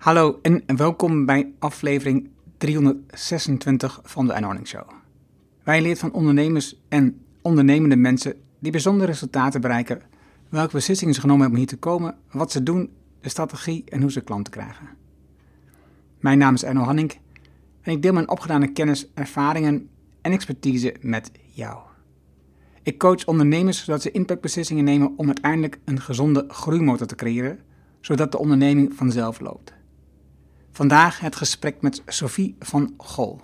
Hallo en welkom bij aflevering 326 van de Anording Show. Wij leert van ondernemers en ondernemende mensen die bijzondere resultaten bereiken, welke beslissingen ze genomen hebben om hier te komen, wat ze doen, de strategie en hoe ze klanten krijgen. Mijn naam is Erno Hanning en ik deel mijn opgedane kennis, ervaringen en expertise met jou. Ik coach ondernemers zodat ze impactbeslissingen nemen om uiteindelijk een gezonde groeimotor te creëren, zodat de onderneming vanzelf loopt. Vandaag het gesprek met Sophie van Gol.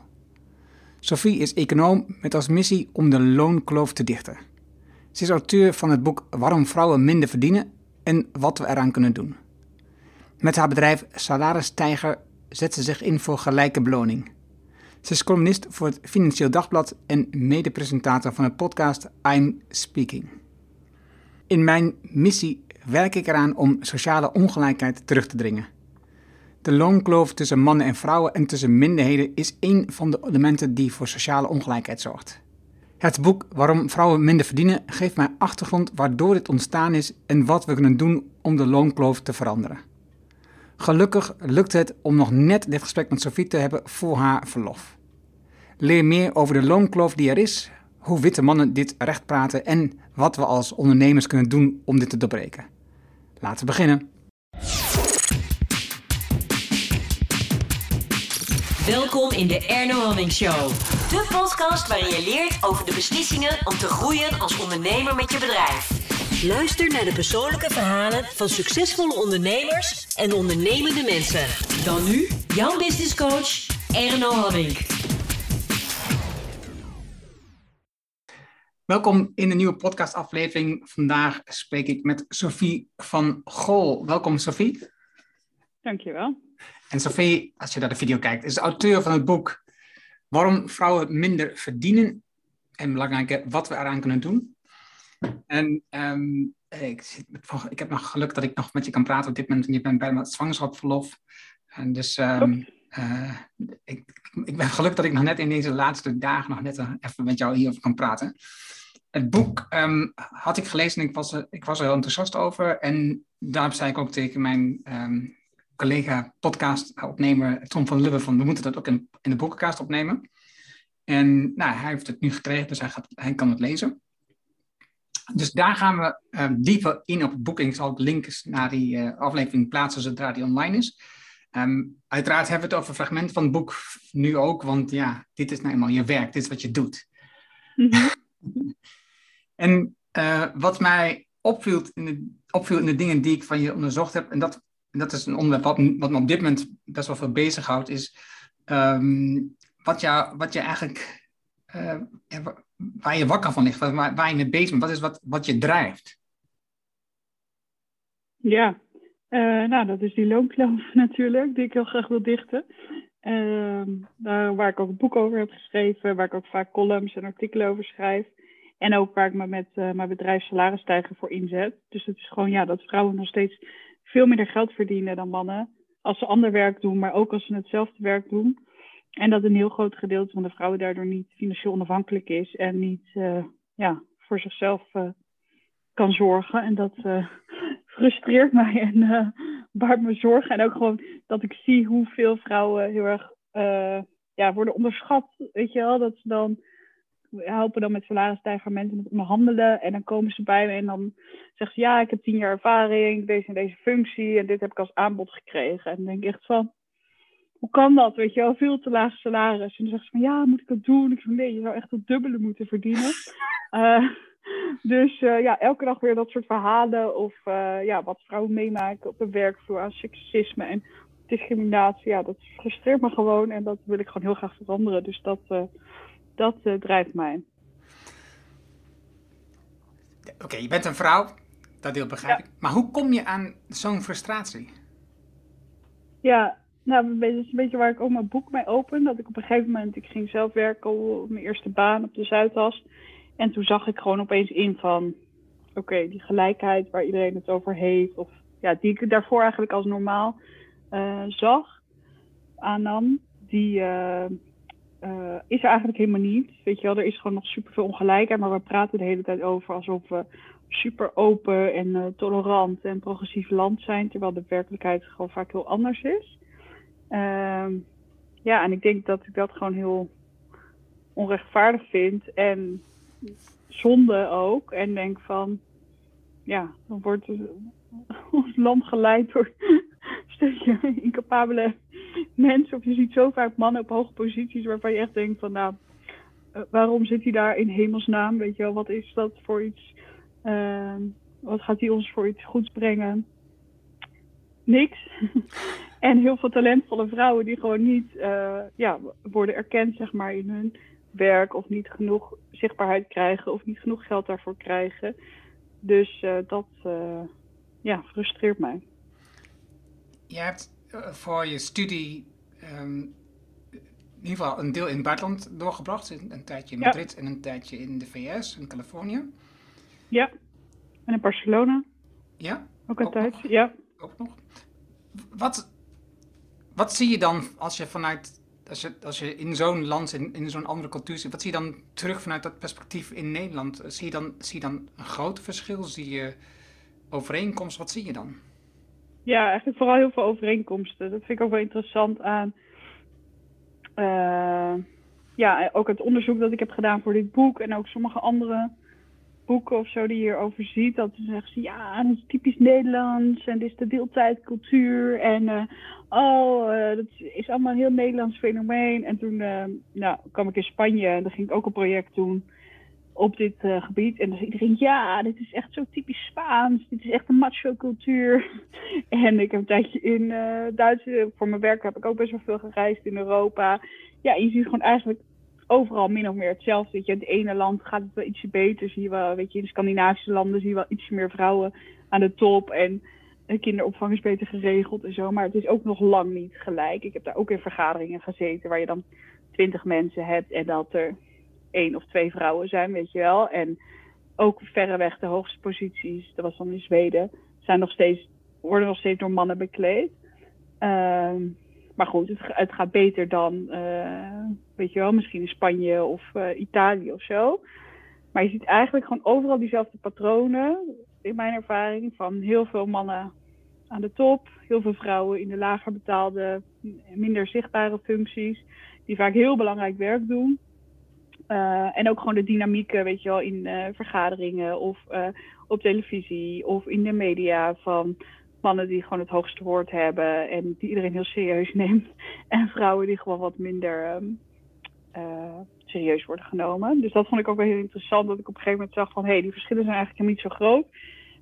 Sophie is econoom met als missie om de loonkloof te dichten. Ze is auteur van het boek Waarom vrouwen minder verdienen en wat we eraan kunnen doen. Met haar bedrijf Salaris Tijger zet ze zich in voor gelijke beloning. Ze is columnist voor het Financieel Dagblad en medepresentator van de podcast I'm Speaking. In mijn missie werk ik eraan om sociale ongelijkheid terug te dringen. De loonkloof tussen mannen en vrouwen en tussen minderheden is één van de elementen die voor sociale ongelijkheid zorgt. Het boek Waarom vrouwen minder verdienen geeft mij achtergrond waardoor dit ontstaan is en wat we kunnen doen om de loonkloof te veranderen. Gelukkig lukt het om nog net dit gesprek met Sophie te hebben voor haar verlof. Leer meer over de loonkloof die er is, hoe witte mannen dit recht praten en wat we als ondernemers kunnen doen om dit te doorbreken. Laten we beginnen. Welkom in de Erno Hamming Show. De podcast waarin je leert over de beslissingen om te groeien als ondernemer met je bedrijf. Luister naar de persoonlijke verhalen van succesvolle ondernemers en ondernemende mensen. Dan nu, jouw business coach, Erno Hamming. Welkom in de nieuwe podcastaflevering. Vandaag spreek ik met Sophie van Gol. Welkom Sophie. Dankjewel. En Sophie, als je naar de video kijkt, is de auteur van het boek Waarom vrouwen minder verdienen en belangrijke wat we eraan kunnen doen. En ehm, ik, zit, ik heb nog geluk dat ik nog met je kan praten op dit moment. Je bent bij mijn zwangerschapsverlof. En dus um, uh, ik, ik ben gelukkig dat ik nog net in deze laatste dagen nog net even met jou hierover kan praten. Het boek um, had ik gelezen en ik was, ik was er heel enthousiast over. En daarom zei ik ook tegen mijn collega podcast-opnemer Tom van Lubbe van we moeten dat ook in, in de boekenkast opnemen. En nou, hij heeft het nu gekregen, dus hij, gaat, hij kan het lezen. Dus daar gaan we uh, dieper in op het boek. Ik zal ook links naar die uh, aflevering plaatsen zodra die online is. Um, uiteraard hebben we het over fragmenten van het boek nu ook, want ja, dit is nou eenmaal je werk, dit is wat je doet. Mm -hmm. en uh, wat mij opviel in, de, opviel in de dingen die ik van je onderzocht heb, en dat en dat is een onderwerp wat, wat me op dit moment best wel veel bezighoudt, is um, wat, wat je eigenlijk, uh, waar je wakker van ligt, waar, waar je mee bezig bent, wat is wat, wat je drijft? Ja, uh, nou dat is die loonkloof natuurlijk, die ik heel graag wil dichten. Uh, daar, waar ik ook een boek over heb geschreven, waar ik ook vaak columns en artikelen over schrijf. En ook waar ik me met uh, mijn bedrijf Salarisstijger voor inzet. Dus het is gewoon ja, dat vrouwen nog steeds veel minder geld verdienen dan mannen. Als ze ander werk doen, maar ook als ze hetzelfde werk doen. En dat een heel groot gedeelte van de vrouwen daardoor niet financieel onafhankelijk is en niet uh, ja, voor zichzelf uh, kan zorgen. En dat uh, frustreert mij en baart me zorgen. En ook gewoon dat ik zie hoeveel vrouwen heel erg ja, worden onderschat. Weet je wel, dat ze dan helpen dan met salarisstijgermenten, met onderhandelen. En dan komen ze bij me en dan zeggen ze, ja, ik heb tien jaar ervaring, deze en deze functie. En dit heb ik als aanbod gekregen. En dan denk ik echt van, hoe kan dat? Weet je wel, veel te laag salaris. En dan zeggen ze van, ja, moet ik dat doen? Ik zeg, nee, je zou echt het dubbele moeten verdienen. uh, dus uh, ja, elke dag weer dat soort verhalen. Of uh, ja, wat vrouwen meemaken op de werkvloer aan seksisme en discriminatie. Ja, dat frustreert me gewoon. En dat wil ik gewoon heel graag veranderen. Dus dat dat uh, drijft mij. Oké, okay, je bent een vrouw, dat deel begrijp ja. ik. Maar hoe kom je aan zo'n frustratie? Ja, nou, dat is een beetje waar ik ook mijn boek mee open. Dat ik op een gegeven moment, ik ging zelf werken op mijn eerste baan op de Zuidas. En toen zag ik gewoon opeens in van, oké, okay, die gelijkheid waar iedereen het over heeft. Of ja, die ik daarvoor eigenlijk als normaal uh, zag, aannam. Die, uh, uh, is er eigenlijk helemaal niet. Weet je wel, er is gewoon nog superveel ongelijkheid, maar we praten de hele tijd over alsof we super open en uh, tolerant en progressief land zijn, terwijl de werkelijkheid gewoon vaak heel anders is. Ehm, ja, en ik denk dat ik dat gewoon heel onrechtvaardig vind en zonde ook. En denk van, ja, dan wordt ons land geleid door incapabele mensen. Of je ziet zo vaak mannen op hoge posities waarvan je echt denkt van, nou, eh, waarom zit hij daar in hemelsnaam? Weet je wel, wat is dat voor iets? Ehm, wat gaat hij ons voor iets goeds brengen? Niks. en heel veel talentvolle vrouwen die gewoon niet uh, ja, worden erkend zeg maar, in hun werk of niet genoeg zichtbaarheid krijgen of niet genoeg geld daarvoor krijgen. Dus uh, dat ja, frustreert mij. Je hebt voor je studie um, in ieder geval een deel in het buitenland doorgebracht. Een tijdje in Madrid ja. en een tijdje in de VS, in Californië. Ja, en in Barcelona. Ja? Ook een tijd, ja. Ook nog. Wat, wat zie je dan als je vanuit, als je, als je in zo'n land, in, in zo'n andere cultuur zit, wat zie je dan terug vanuit dat perspectief in Nederland? Zie je dan, zie je dan een groot verschil? Zie je overeenkomsten? Wat zie je dan? Ja, eigenlijk vooral heel veel overeenkomsten. Dat vind ik ook wel interessant aan uh, ja, ook het onderzoek dat ik heb gedaan voor dit boek en ook sommige andere boeken of zo die hierover ziet, dat ze zeggen ja, dat is typisch Nederlands en dit is de deeltijdcultuur en uh, oh, uh, dat is allemaal een heel Nederlands fenomeen. En toen nou, kwam ik in Spanje en dan ging ik ook een project doen op dit gebied. En zei iedereen, ja, dit is echt zo typisch Spaans. Dit is echt een macho cultuur. en ik heb een tijdje in Duitsland, voor mijn werk heb ik ook best wel veel gereisd in Europa. Ja, je ziet gewoon eigenlijk overal min of meer hetzelfde. Weet je, in het ene land gaat het wel ietsje beter. Zie je wel, weet je, in de Scandinavische landen zie je wel ietsje meer vrouwen aan de top. En de kinderopvang is beter geregeld en zo. Maar het is ook nog lang niet gelijk. Ik heb daar ook in vergaderingen gezeten waar je dan twintig mensen hebt en dat er één of twee vrouwen zijn, weet je wel. En ook verreweg de hoogste posities, dat was dan in Zweden, zijn nog steeds, worden nog steeds door mannen bekleed. Uh, maar goed, het, gaat beter dan, uh, weet je wel, misschien in Spanje of uh, Italië of zo. Maar je ziet eigenlijk gewoon overal diezelfde patronen, in mijn ervaring, van heel veel mannen aan de top, heel veel vrouwen in de lager betaalde, minder zichtbare functies, die vaak heel belangrijk werk doen. Uh, en ook gewoon de dynamieken, weet je wel, in uh, vergaderingen of uh, op televisie of in de media van mannen die gewoon het hoogste woord hebben en die iedereen heel serieus neemt. En vrouwen die gewoon wat minder um, serieus worden genomen. Dus dat vond ik ook wel heel interessant, dat ik op een gegeven moment zag van hé, hey, die verschillen zijn eigenlijk niet zo groot.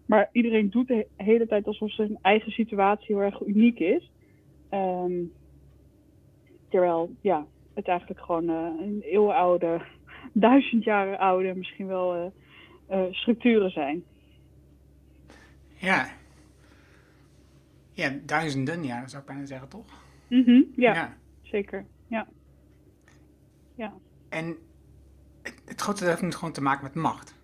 Maar iedereen doet de hele tijd alsof zijn eigen situatie heel erg uniek is. Um, terwijl, ja, het eigenlijk gewoon een eeuwenoude, duizend jaren oude, misschien wel uh, uh, structuren zijn. Ja. Ja, duizenden jaren zou ik bijna zeggen, toch? Mm -hmm, ja, ja, zeker. Ja. ja. En het, het grote heeft gewoon te maken met macht.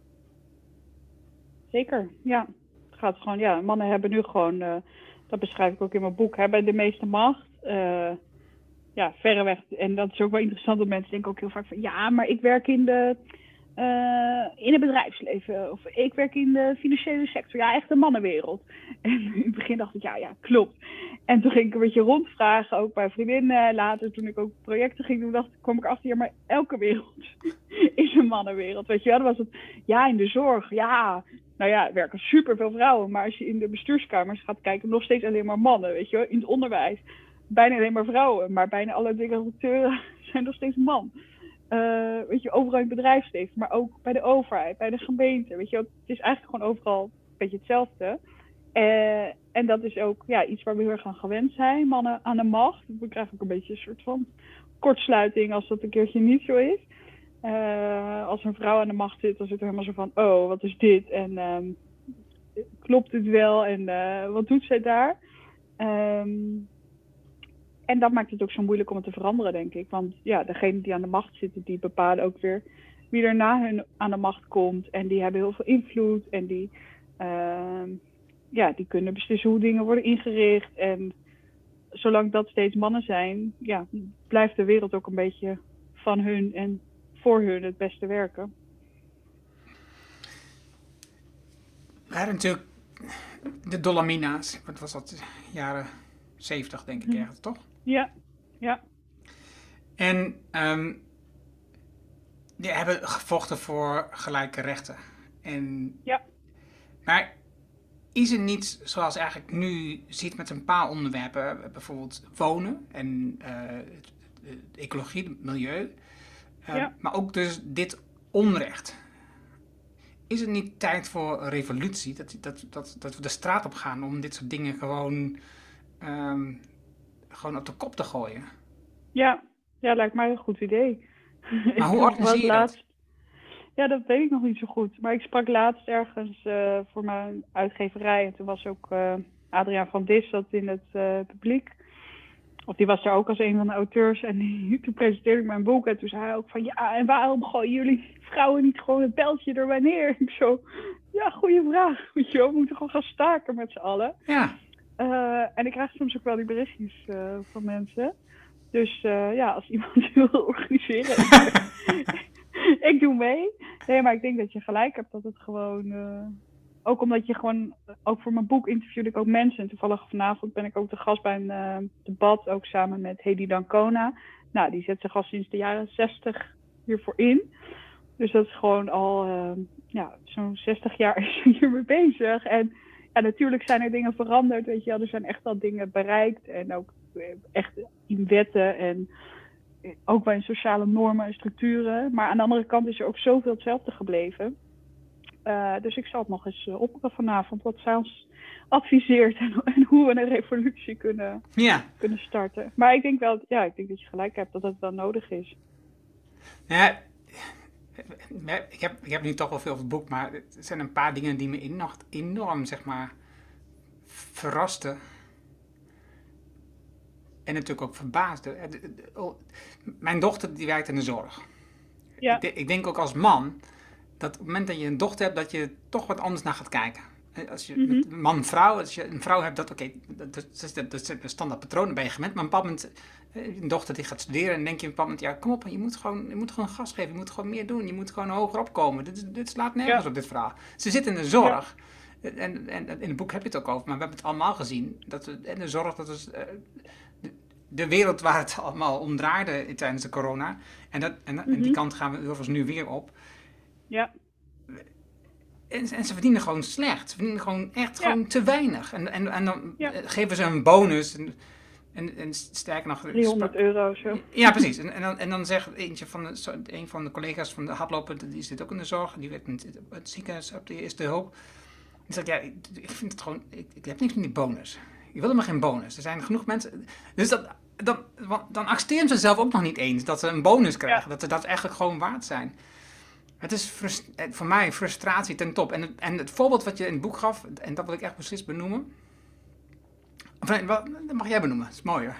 Zeker, ja. Het gaat gewoon, ja, mannen hebben nu gewoon, dat beschrijf ik ook in mijn boek, hebben de meeste macht ja, verreweg. En dat is ook wel interessant, dat mensen denken ook heel vaak van... ja, maar ik werk in, de, uh, in het bedrijfsleven. Of ik werk in de financiële sector. Ja, echt de mannenwereld. En in het begin dacht ik, ja, ja, klopt. En toen ging ik een beetje rondvragen, ook bij vriendinnen. Later, toen ik ook projecten ging doen, dacht, kwam ik achter... ja, maar elke wereld is een mannenwereld. Weet je wel, dan was het... ja, in de zorg, ja... Nou ja, er werken superveel vrouwen. Maar als je in de bestuurskamers gaat kijken, nog steeds alleen maar mannen. Weet je wel, in het onderwijs bijna alleen maar vrouwen, maar bijna alle directeuren zijn nog steeds man. Uh, weet je, overal in het bedrijfsleven, maar ook bij de overheid, bij de gemeente. Weet je, het is eigenlijk gewoon overal een beetje hetzelfde. Uh, en dat is ook ja, iets waar we heel erg aan gewend zijn, mannen aan de macht. We krijgen ook een beetje een soort van kortsluiting als dat een keertje niet zo is. Uh, als een vrouw aan de macht zit, dan zit er helemaal zo van, oh, wat is dit? En um, klopt het wel? En wat doet zij daar? Um, en dat maakt het ook zo moeilijk om het te veranderen, denk ik. Want ja, degenen die aan de macht zitten, die bepalen ook weer wie er na hun aan de macht komt. En die hebben heel veel invloed. En die, uh, ja, die kunnen beslissen hoe dingen worden ingericht. En zolang dat steeds mannen zijn, ja, blijft de wereld ook een beetje van hun en voor hun het beste werken. We hadden natuurlijk de Dolomina's, wat was dat, jaren 70 denk ik ergens, toch? Ja, ja. En ehm, die hebben gevochten voor gelijke rechten. En, Ja. Maar is het niet zoals eigenlijk nu ziet met een paar onderwerpen, bijvoorbeeld wonen en eh, ecologie, het milieu, eh, Ja. maar ook dus dit onrecht. Is het niet tijd voor een revolutie? Dat, dat, dat, dat we de straat op gaan om dit soort dingen gewoon, ehm, gewoon op de kop te gooien? Ja, ja, lijkt mij een goed idee. Maar hoe organiseer je dat? Ja, dat weet ik nog niet zo goed. Maar ik sprak laatst ergens eh, voor mijn uitgeverij. En toen was ook eh, Adriaan van Dis dat in het eh, publiek. Of die was daar ook als een van de auteurs. En die, toen presenteerde ik mijn boek. En toen zei hij ook van... Ja, en waarom gooien jullie vrouwen niet gewoon het beltje er wanneer? Ik zo... Ja, goede vraag. Weet je wel, we moeten gewoon gaan staken met z'n allen. Ja, Eh, en ik krijg soms ook wel die berichtjes eh, van mensen. Dus eh, ja, als iemand wil organiseren, ik doe mee. Nee, maar ik denk dat je gelijk hebt dat het gewoon. ook omdat je gewoon, ook voor mijn boek interviewde ik ook mensen. En toevallig vanavond ben ik ook de gast bij een debat, ook samen met Hedy Dancona. Nou, die zet zich al sinds de jaren 60 hiervoor in. Dus dat is gewoon al, ja, zo'n 60 jaar is ze hiermee bezig. En ja, natuurlijk zijn er dingen veranderd, weet je wel. Er zijn echt al dingen bereikt en ook eh, echt in wetten en eh, ook wel in sociale normen en structuren. Maar aan de andere kant is er ook zoveel hetzelfde gebleven. Eh, dus ik zal het nog eens opperen vanavond, wat zij ons adviseert en, en, hoe we een revolutie kunnen, ja. kunnen starten. Maar ik denk wel, ja, ik denk dat je gelijk hebt dat het wel nodig is. Ja, ik heb, ik heb nu toch wel veel over het boek, maar er zijn een paar dingen die me enorm, enorm zeg maar, verrasten. En natuurlijk ook verbaasde. oh, Mijn dochter die werkt in de zorg. Ja. Ik, denk ook als man, dat op het moment dat je een dochter hebt, dat je toch wat anders naar gaat kijken. Als je mm -hmm. man-vrouw, als je een vrouw hebt, dat oké, okay, dat, dat, dat, dat zijn standaard patronen bij je gewend. Maar op een bepaald moment, een dochter die gaat studeren en denk je op een bepaald moment, ja kom op, je moet gewoon, je moet gewoon gas geven, je moet gewoon meer doen, je moet gewoon hoger opkomen. Dit, dit slaat nergens ja. op dit verhaal. Ze zit in de zorg. Ja. En, en, in het boek heb je het ook over, maar we hebben het allemaal gezien. Dat we, en de zorg, dat is uh, de, de, wereld waar het allemaal om draaide tijdens de corona. En, dat, en, mm -hmm. en die kant gaan we overigens nu weer op. Ja. En, en, ze verdienen gewoon slecht. Ze verdienen gewoon echt ja. gewoon te weinig. En, en, en dan ja. geven ze een bonus. En, en, en sterker nog... 300 euro zo. Ja, precies. En, en, dan, en dan zegt eentje van de, een van de collega's van de hardlopen, die zit ook in de zorg. Die werkt in het ziekenhuis op de eerste hulp. Die zegt, ja, ik, ik vind het gewoon... Ik, ik heb niks met die bonus. Ik wil helemaal geen bonus. Er zijn genoeg mensen... Dus dat, dan, dan accepteren ze zelf ook nog niet eens dat ze een bonus krijgen. Ja. Dat ze dat eigenlijk gewoon waard zijn. Het is voor mij frustratie ten top. En het, en het voorbeeld wat je in het boek gaf, en dat wil ik echt precies benoemen. Of nee, wat, dat mag jij benoemen, dat is mooi hoor.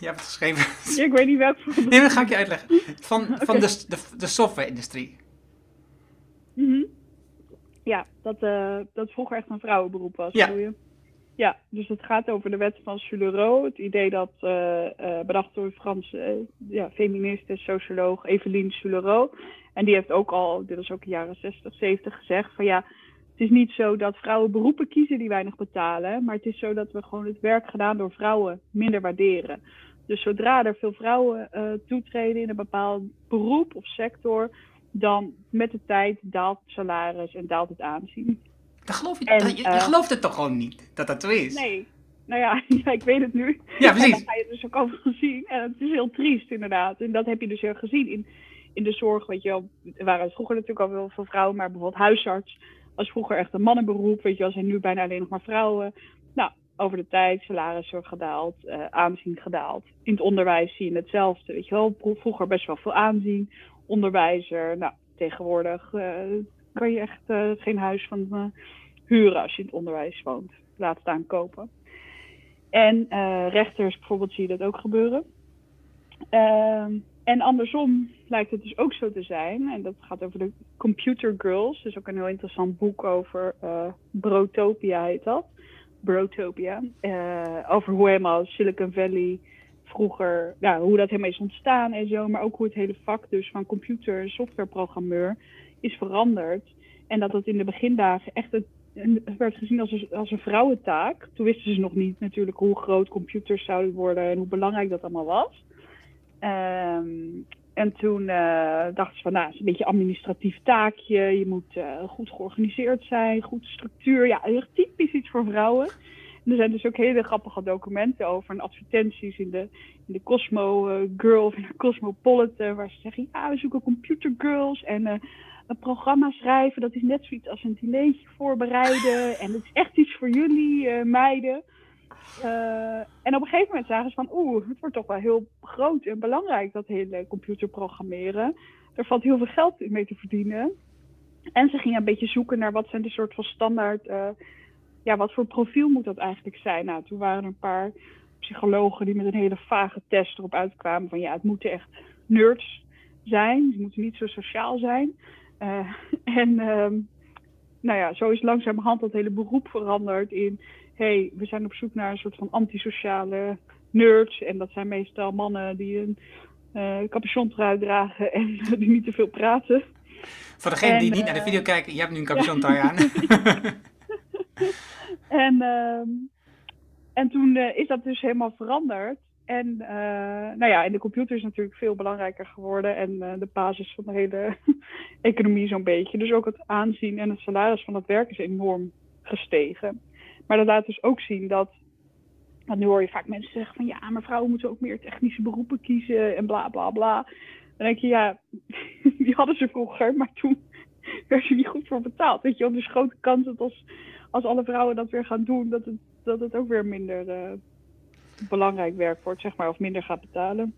Je hebt het geschreven. Ja, ik weet niet welk. Nee, dat ga ik je uitleggen. Van, okay. van de, de, de software-industrie. Mm -hmm. Ja, dat, uh, dat vroeger echt een vrouwenberoep was. Ja. Je? Ja, dus het gaat over de wet van Sulereau. Het idee dat, uh, uh, bedacht door Franse ja, feministe, socioloog Eveline Sulereau. En die heeft ook al, dit is ook in de jaren 60, 70 gezegd van ja, is niet zo dat vrouwen beroepen kiezen die weinig betalen, maar het is zo dat we gewoon het werk gedaan door vrouwen minder waarderen. Dus zodra er veel vrouwen uh, toetreden in een bepaald beroep of sector, dan met de tijd daalt het salaris en daalt het aanzien. Dat geloof je, en, dat, je, je gelooft het toch gewoon niet, dat dat zo is? Nee, nou ja, ja, ik weet het nu. Ja, precies. En dan ga je het dus ook over zien. En het is heel triest inderdaad. En dat heb je dus heel gezien in in de zorg, weet je wel, er waren vroeger natuurlijk al wel veel vrouwen, maar bijvoorbeeld huisarts was vroeger echt een mannenberoep, weet je wel, zijn nu bijna alleen nog maar vrouwen. Nou, over de tijd, salarissen gedaald, uh, aanzien gedaald. In het onderwijs zie je hetzelfde, weet je wel, vroeger best wel veel aanzien, onderwijzer, nou, tegenwoordig uh, kan je echt uh, geen huis van huren als je in het onderwijs woont, laat staan kopen. En rechters bijvoorbeeld zie je dat ook gebeuren. En andersom lijkt het dus ook zo te zijn, en dat gaat over de Computer Girls, dus ook een heel interessant boek over uh, Brotopia heet dat. Brotopia. Uh, over hoe helemaal Silicon Valley vroeger, ja, hoe dat helemaal is ontstaan en zo, maar ook hoe het hele vak dus van computer- en softwareprogrammeur is veranderd. En dat het in de begindagen echt het werd gezien als als een vrouwentaak. Toen wisten ze nog niet natuurlijk hoe groot computers zouden worden en hoe belangrijk dat allemaal was. Ehm, en toen uh, dachten ze van, nou, het is een beetje een administratief taakje. Je moet uh, goed georganiseerd zijn, goede structuur. Ja, echt typisch iets voor vrouwen. En er zijn dus ook hele grappige documenten over en advertenties in de, in de Cosmo uh, Girl of in de Cosmopolitan. Waar ze zeggen, ja, we zoeken computer girls en een programma schrijven. Dat is net zoiets als een dinertje voorbereiden. En dat is echt iets voor jullie, meiden. Uh, en op een gegeven moment zagen ze van, oeh, het wordt toch wel heel groot en belangrijk, dat hele computerprogrammeren. Er valt heel veel geld mee te verdienen. En ze gingen een beetje zoeken naar wat zijn de soort van standaard, uh, ja, wat voor profiel moet dat eigenlijk zijn. Nou, toen waren er een paar psychologen die met een hele vage test erop uitkwamen van, ja, het moeten echt nerds zijn. Ze moeten niet zo sociaal zijn. Uh, en nou ja, zo is langzamerhand dat hele beroep veranderd in hey, we zijn op zoek naar een soort van antisociale nerds. En dat zijn meestal mannen die een uh, capuchon eruit dragen en die niet te veel praten. Voor degene die niet naar de eh, video kijken, je hebt nu een capuchon aan. en, uh, en toen uh, is dat dus helemaal veranderd. En, nou ja, en de computer is natuurlijk veel belangrijker geworden. En de basis van de hele economie zo'n beetje. Dus ook het aanzien en het salaris van het werk is enorm gestegen. Maar dat laat dus ook zien dat. Want nu hoor je vaak mensen zeggen van ja, maar vrouwen moeten ook meer technische beroepen kiezen en bla bla bla. Dan denk je ja, die hadden ze vroeger, maar toen werd je niet goed voor betaald. Weet je, dus grote kans dat als, als alle vrouwen dat weer gaan doen, dat het, dat het ook weer minder uh, belangrijk werk wordt, zeg maar, of minder gaat betalen.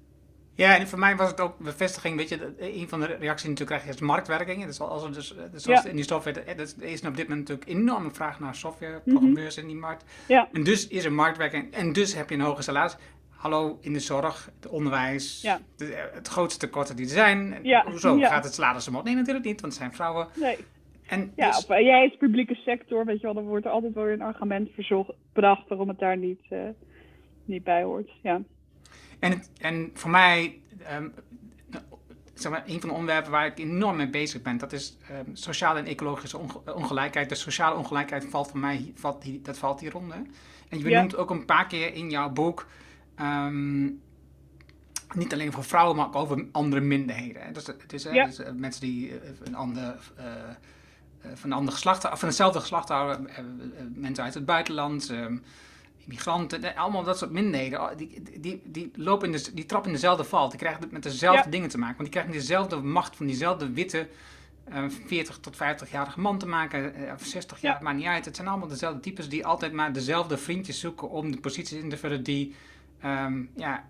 Ja, en voor mij was het ook bevestiging, weet je, een van de reacties die natuurlijk krijg je is marktwerking. Dus als er dus, dus als in die software, er is op dit moment natuurlijk enorme vraag naar softwareprogrammeurs mm -hmm. in die markt. Ja. En dus is er marktwerking en dus heb je een hoge salaris. Hallo, in de zorg, het onderwijs, ja. de, het grootste tekorten die er zijn. Hoezo gaat het salaris omhoog? Nee, natuurlijk niet, want het zijn vrouwen. Nee. En ja, dus, op, jij is publieke sector, weet je wel, dan wordt er altijd wel weer een argument verzocht, bedacht waarom het daar niet, uh, niet bij hoort. Ja. En, het, en voor mij, um, zeg maar, een van de onderwerpen waar ik enorm mee bezig ben, dat is um, sociale en ecologische ongelijkheid. De sociale ongelijkheid valt voor mij, valt dat valt hieronder. En je benoemt ja. ook een paar keer in jouw boek, um, niet alleen voor vrouwen, maar ook over andere minderheden. Dus, dus, ja. dus uh, mensen die uh, een ander... Uh, van een ander geslacht, van hetzelfde geslacht houden, mensen uit het buitenland, immigranten, allemaal dat soort minderheden, die, die, die, lopen in de, die trappen in dezelfde val. Die krijgen met dezelfde ja. dingen te maken. Want die krijgen dezelfde macht van diezelfde witte uh, 40 tot 50-jarige man te maken, uh, of 60 jaar, ja. maakt niet uit. Het zijn allemaal dezelfde types die altijd maar dezelfde vriendjes zoeken om de posities in te vullen die, um, ja,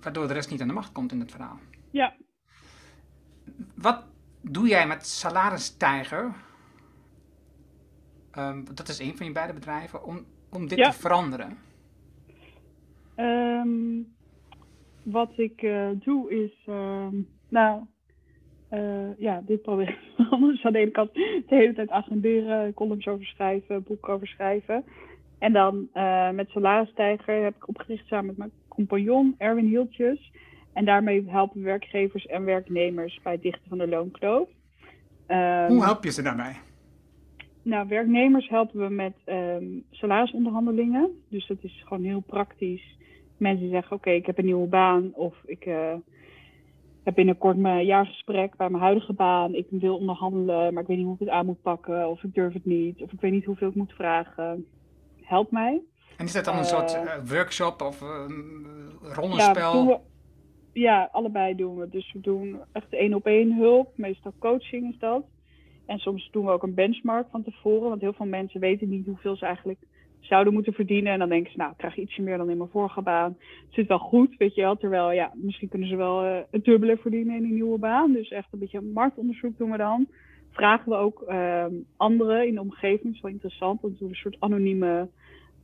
waardoor de rest niet aan de macht komt in het verhaal. Ja. Wat doe jij met Salarisstijger? Um, dat is een van je beide bedrijven, om, om dit ja. te veranderen? Um, wat ik uh, doe is, uh, nou, uh, ja, dit probeer ik anders aan de ene kant de hele tijd agenderen, columns over schrijven, boeken over schrijven. En dan uh, met Salarisstijger heb ik opgericht samen met mijn compagnon Erwin Hieltjes. En daarmee helpen werkgevers en werknemers bij het dichten van de loonkloof. Um, Hoe help je ze daarbij? Nou, werknemers helpen we met um, salarisonderhandelingen. Dus dat is gewoon heel praktisch. Mensen zeggen, oké, okay, ik heb een nieuwe baan of ik uh, heb binnenkort mijn jaargesprek bij mijn huidige baan. Ik wil onderhandelen, maar ik weet niet hoe ik het aan moet pakken of ik durf het niet of ik weet niet hoeveel ik moet vragen. Help mij. En is dat dan een uh, soort uh, workshop of rollenspel? Ja, ja, allebei doen we. Dus we doen echt één op één hulp. Meestal coaching is dat. En soms doen we ook een benchmark van tevoren. Want heel veel mensen weten niet hoeveel ze eigenlijk zouden moeten verdienen. En dan denken ze, nou, ik krijg ietsje meer dan in mijn vorige baan. Het zit wel goed, weet je wel. Terwijl, ja, misschien kunnen ze wel uh, het dubbele verdienen in die nieuwe baan. Dus echt een beetje marktonderzoek doen we dan. Vragen we ook uh, anderen in de omgeving. Dat is wel interessant. Dan doen we een soort anonieme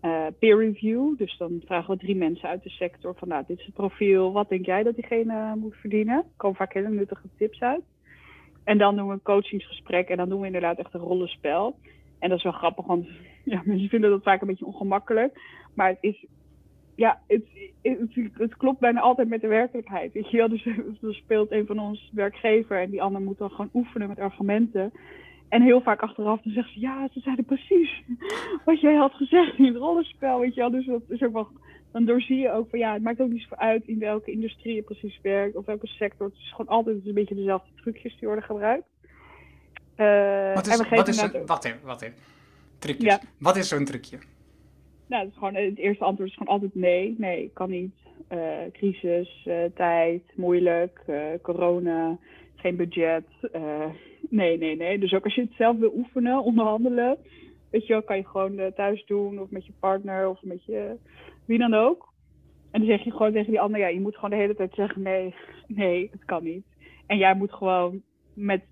uh, peer review. Dus dan vragen we drie mensen uit de sector van, nou, dit is het profiel. Wat denk jij dat diegene moet verdienen? Er komen vaak hele nuttige tips uit. En dan doen we een coachingsgesprek en dan doen we inderdaad echt een rollenspel. En dat is wel grappig, want ja, mensen vinden dat vaak een beetje ongemakkelijk. Maar het is, ja, het, het, het klopt bijna altijd met de werkelijkheid. Weet je wel? Dus speelt een van ons werkgever en die ander moet dan gewoon oefenen met argumenten. En heel vaak achteraf dan zegt ze, ja, ze zeiden precies wat jij had gezegd in het rollenspel, weet je wel. Dus dat is ook wel, dan doorzie je ook van, ja, het maakt ook niet zo uit in welke industrie je precies werkt of welke sector. Het is gewoon altijd een beetje dezelfde trucjes die worden gebruikt. Uh, wat is, wat is wat in, wat? Trucjes. Ja. Wat is zo'n trucje? Nou, het, is gewoon, het eerste antwoord is gewoon altijd nee. Nee, kan niet. Uh, crisis, uh, tijd, moeilijk, corona, geen budget. nee, nee, nee. Dus ook als je het zelf wil oefenen, onderhandelen, weet je wel, kan je gewoon thuis doen of met je partner of met je wie dan ook. En dan zeg je gewoon tegen die ander, ja, je moet gewoon de hele tijd zeggen nee, nee, het kan niet. En jij moet gewoon met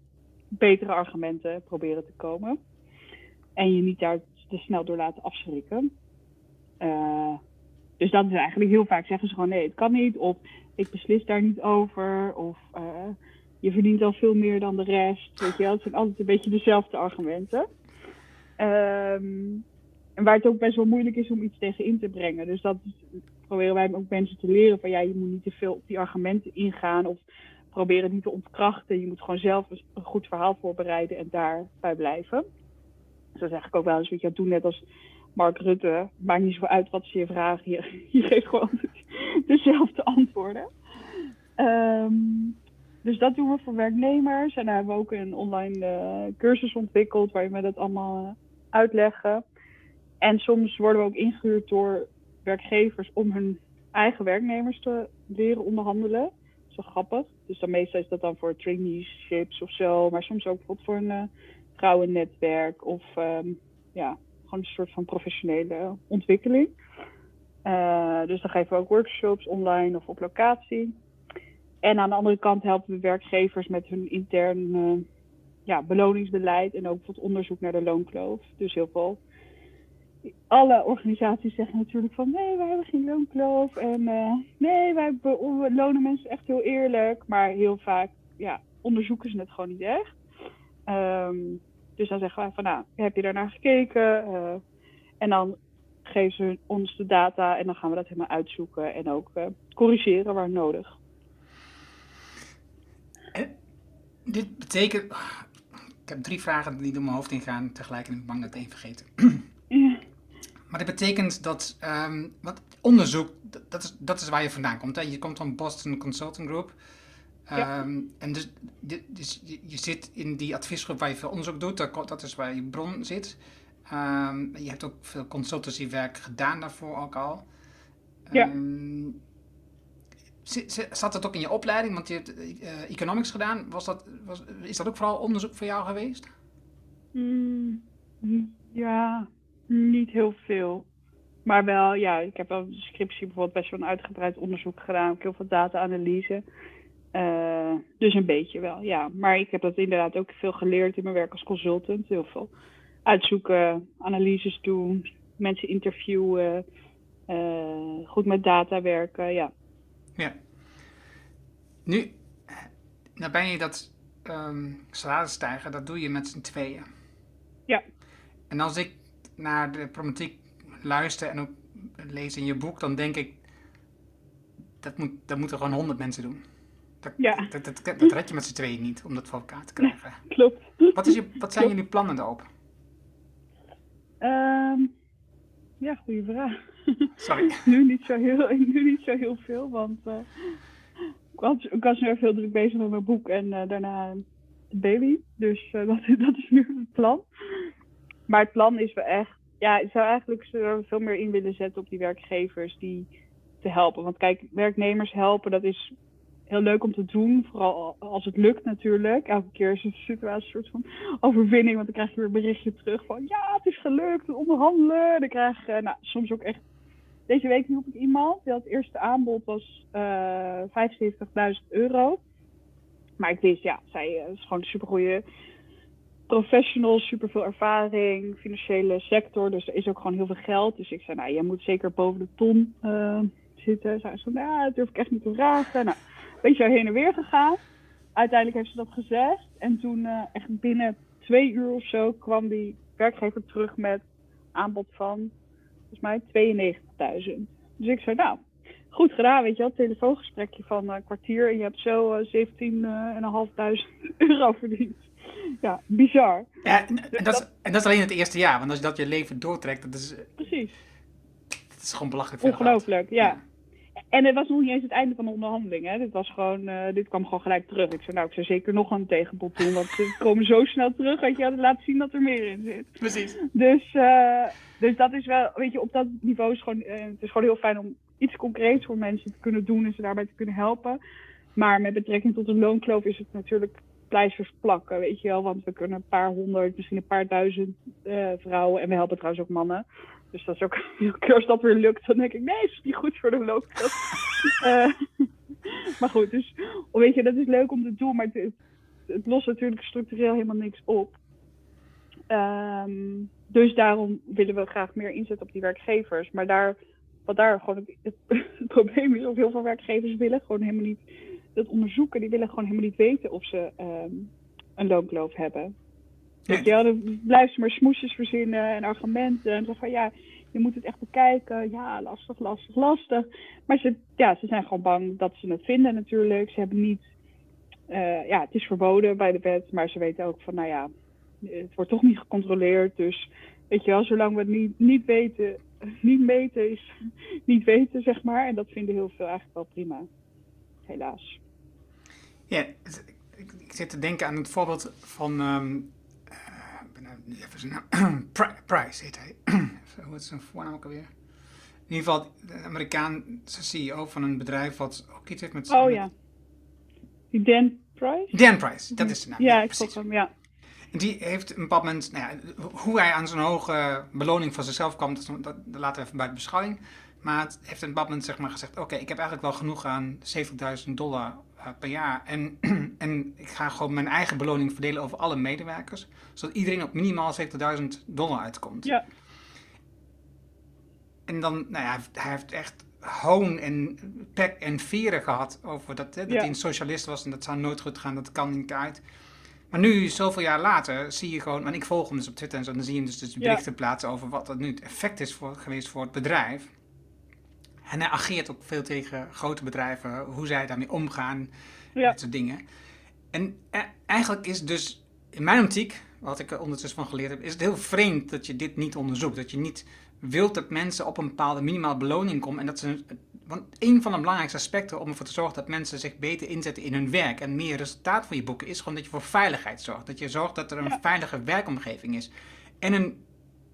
betere argumenten proberen te komen. En je niet daar te snel door laten afschrikken. Uh, dus dat is eigenlijk heel vaak zeggen ze gewoon nee, het kan niet. Of ik beslis daar niet over. Of uh, je verdient al veel meer dan de rest. Weet je wel, het zijn altijd een beetje dezelfde argumenten. Um, en waar het ook best wel moeilijk is om iets tegen in te brengen. Dus dat proberen wij ook mensen te leren van ja, je moet niet te veel op die argumenten ingaan. Of probeer het niet te ontkrachten. Je moet gewoon zelf een goed verhaal voorbereiden en daarbij blijven. Dus dat zeg ik ook wel eens, weet je, doe net als Mark Rutte. Maakt niet zo uit wat ze je vragen. Je, je geeft gewoon dezelfde antwoorden. Um, dus dat doen we voor werknemers. En daar hebben we ook een online uh, cursus ontwikkeld waar je me dat allemaal uitleggen. En soms worden we ook ingehuurd door werkgevers om hun eigen werknemers te leren onderhandelen. Dat is wel grappig. Dus dan meestal is dat dan voor traineeships of zo. Maar soms ook bijvoorbeeld voor een uh, vrouwennetwerk of um, ja, gewoon een soort van professionele ontwikkeling. Uh, dus dan geven we ook workshops online of op locatie. En aan de andere kant helpen we werkgevers met hun intern uh, ja, beloningsbeleid en ook bijvoorbeeld onderzoek naar de loonkloof. Dus heel veel alle organisaties zeggen natuurlijk van nee, wij hebben geen loonkloof. En uh, nee, wij belonen mensen echt heel eerlijk. Maar heel vaak ja, onderzoeken ze het gewoon niet echt. Um, dus dan zeggen wij van nou, heb je daarnaar gekeken? Uh, en dan geven ze ons de data en dan gaan we dat helemaal uitzoeken en ook uh, corrigeren waar nodig. Dit betekent. Ik heb drie vragen die door mijn hoofd ingaan tegelijk en ik ben bang dat ik één vergeten. Ja. Maar dat betekent dat um, wat onderzoek, dat is, dat is waar je vandaan komt. Hè? Je komt van Boston Consulting Group. Ja. Um, en dus, dus je, je, zit in die adviesgroep waar je veel onderzoek doet, dat, dat is waar je bron zit. Um, je hebt ook veel consultancywerk gedaan daarvoor ook al. Ja. Zat dat ook in je opleiding? Want je hebt uh, economics gedaan. Was dat, was, is dat ook vooral onderzoek voor jou geweest? Mm, ja, niet heel veel. Maar wel, ja, ik heb wel de scriptie bijvoorbeeld best wel een uitgebreid onderzoek gedaan. Heb heel veel data-analyse. Uh, dus een beetje wel, ja. Maar ik heb dat inderdaad ook veel geleerd in mijn werk als consultant. Heel veel uitzoeken, analyses doen, mensen interviewen, goed met data werken, ja. Ja. Nu, nou ben je dat um, salaris stijgen, dat doe je met z'n tweeën. Ja. En als ik naar de problematiek luister en ook lees in je boek, dan denk ik, dat, moet, dat moeten gewoon honderd mensen doen. Dat, ja. dat, dat, dat, red je met z'n tweeën niet om dat voor elkaar te krijgen. klopt. Wat, is je, wat zijn jullie plannen daarop? Um, ja, goede vraag. Sorry. nu, niet zo heel, nu niet zo heel veel, want uh, ik, was, ik was nu erg veel druk bezig met mijn boek en uh, daarna de baby. Dus uh, dat, dat is nu het plan. Maar het plan is wel echt, ja, ik zou eigenlijk veel meer in willen zetten op die werkgevers die te helpen. Want kijk, werknemers helpen, dat is heel leuk om te doen. Vooral als het lukt natuurlijk. Elke keer is het een situatie een soort van overwinning. Want dan krijg je weer een berichtje terug van ja, het is gelukt, onderhandelen. Dan krijg je nou, soms ook echt... Deze week hielp ik iemand. Het eerste aanbod was uh, eh, 75.000 euro. Maar ik wist, ja, zij uh, is gewoon een supergoeie professional, superveel ervaring, financiële sector. Dus er is ook gewoon heel veel geld. Dus ik zei, nou, jij moet zeker boven de ton uh, zitten. Zij zei, nou, dat durf ik echt niet te vragen. Nou, weet je, heen en weer gegaan. Uiteindelijk heeft ze dat gezegd. En toen, echt binnen twee uur of zo, kwam die werkgever terug met aanbod van, volgens mij, 92.000. Dus ik zei, nou, goed gedaan, weet je wel. Telefoongesprekje van een kwartier. En je hebt zo uh, 17.500 euro verdiend. ja, bizar. Ja, en, en dat is, en dat is alleen het eerste jaar, want als je dat je leven doortrekt, dat is, Precies. dat is gewoon belachelijk veel. Ongelooflijk, ja. En het was nog niet eens het einde van de onderhandeling. Hè. Dit, was gewoon, eh, dit kwam gewoon gelijk terug. Ik zei, nou, ik zou zeker nog een tegenbod doen. Want ze komen zo snel terug dat je had laten zien dat er meer in zit. Precies. Dus, eh, dus dat is wel, weet je, op dat niveau is gewoon, eh, het is gewoon heel fijn om iets concreets voor mensen te kunnen doen en ze daarbij te kunnen helpen. Maar met betrekking tot een loonkloof is het natuurlijk pleisters plakken, weet je wel. Want we kunnen een paar honderd, misschien een paar duizend vrouwen, en we helpen trouwens ook mannen. Dus dat is ook, elke keer als dat weer lukt, dan denk ik, nee, het is niet goed voor de loonkloof. Eh, maar goed, dus weet je, dat is leuk om te doen, maar het, het, lost natuurlijk structureel helemaal niks op. Ehm, dus daarom willen we graag meer inzetten op die werkgevers. Maar daar, wat daar gewoon het, het probleem is, of heel veel werkgevers willen gewoon helemaal niet dat onderzoeken, die willen gewoon helemaal niet weten of ze ehm, een loonkloof hebben. Weet je wel, dan blijven ze maar smoesjes verzinnen en argumenten. En zo van ja, je moet het echt bekijken. Ja, lastig, lastig, lastig. Maar ze, ja, ze zijn gewoon bang dat ze het vinden natuurlijk. Ze hebben niet, eh, ja, het is verboden bij de wet, maar ze weten ook van nou ja, het wordt toch niet gecontroleerd. Dus weet je wel, zolang we het niet, niet weten, niet meten is niet weten, zeg maar. En dat vinden heel veel eigenlijk wel prima. Helaas. Ja, ik zit te denken aan het voorbeeld van. ehm eh, ik ben nou niet even zijn naam. Pri- Price heet hij. Hoe is zijn voornaam ook alweer? In ieder geval, de Amerikaanse CEO van een bedrijf wat ook iets heeft met. Oh met- ja. Die Dan Price? Dan Price, dat is de naam. Ja, ik precies. volg hem, ja. En die heeft een bepaald moment, nou ja, hoe hij aan zo'n hoge beloning van zichzelf kwam, dat, dat, dat laten we even buiten beschouwing. Maar het heeft een bepaald moment zeg maar, gezegd, oké, ik heb eigenlijk wel genoeg aan 70.000 dollar per jaar. En, en ik ga gewoon mijn eigen beloning verdelen over alle medewerkers, zodat iedereen op minimaal 70.000 dollar uitkomt. Ja, En dan, nou ja, hij heeft echt hoon en pek en veren gehad over dat, hè, dat Ja. hij een socialist was en dat zou nooit goed gaan, dat kan niet uit. Maar nu, zoveel jaar later, zie je gewoon, en ik volg hem dus op Twitter en zo, dan zie je hem dus, dus Ja. berichten plaatsen over wat dat nu het effect is voor, geweest voor het bedrijf. En hij ageert ook veel tegen grote bedrijven, hoe zij daarmee omgaan, ja, dat soort dingen. En eh, eigenlijk is dus, in mijn optiek, wat ik er ondertussen van geleerd heb, is het heel vreemd dat je dit niet onderzoekt. Dat je niet wilt dat mensen op een bepaalde minimale beloning komen. En dat ze, want een van de belangrijkste aspecten om ervoor te zorgen dat mensen zich beter inzetten in hun werk en meer resultaat van je boeken, is gewoon dat je voor veiligheid zorgt. Dat je zorgt dat er een veilige werkomgeving is. En een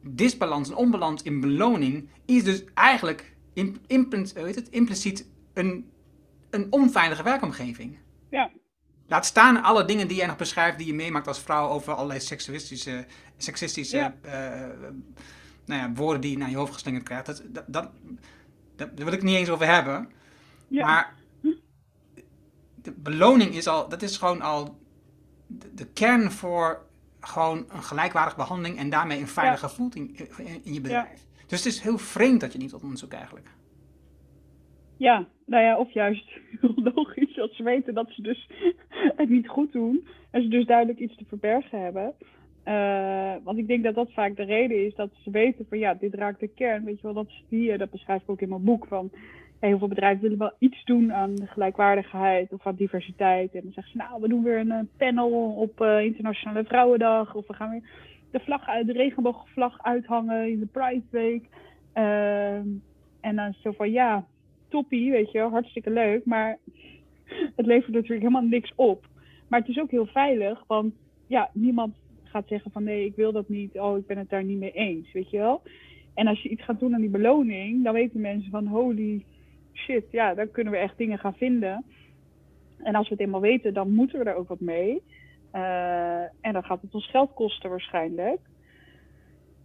disbalans, een onbalans in beloning, is dus eigenlijk hoe heet het, impliciet een, een onveilige werkomgeving. ja, Laat staan alle dingen die jij nog beschrijft die je meemaakt als vrouw over allerlei seksuïstische, seksistische Ja. eh, nou ja, woorden die je naar je hoofd geslingerd krijgt. Dat, dat, dat, wil ik niet eens over hebben. ja. Maar de beloning is al, dat is gewoon al de, de kern voor gewoon een gelijkwaardige behandeling en daarmee een veilige in, in, in je bedrijf. Dus het is heel vreemd dat je niet tot onderzoek eigenlijk. Ja, nou ja, of juist logisch dat ze weten dat ze dus het niet goed doen. En ze dus duidelijk iets te verbergen hebben. Eh, want ik denk dat dat vaak de reden is dat ze weten van ja, dit raakt de kern. Weet je wel, dat zie je, dat beschrijf ik ook in mijn boek. Van heel veel bedrijven willen wel iets doen aan gelijkwaardigheid of aan diversiteit. En dan zeggen ze nou, we doen weer een eh, panel op eh, Internationale Vrouwendag. Of we gaan weer de, vlag de regenboogvlag uithangen in de Pride Week. Ehm, en dan zo van ja, toppie, weet je wel, hartstikke leuk. Maar het levert natuurlijk helemaal niks op. Maar het is ook heel veilig, want ja, niemand gaat zeggen van nee, ik wil dat niet. Oh, ik ben het daar niet mee eens, weet je wel. En als je iets gaat doen aan die beloning, dan weten mensen van holy shit, ja, dan kunnen we echt dingen gaan vinden. En als we het eenmaal weten, dan moeten we er ook wat mee. Eh, en dan gaat het ons geld kosten waarschijnlijk.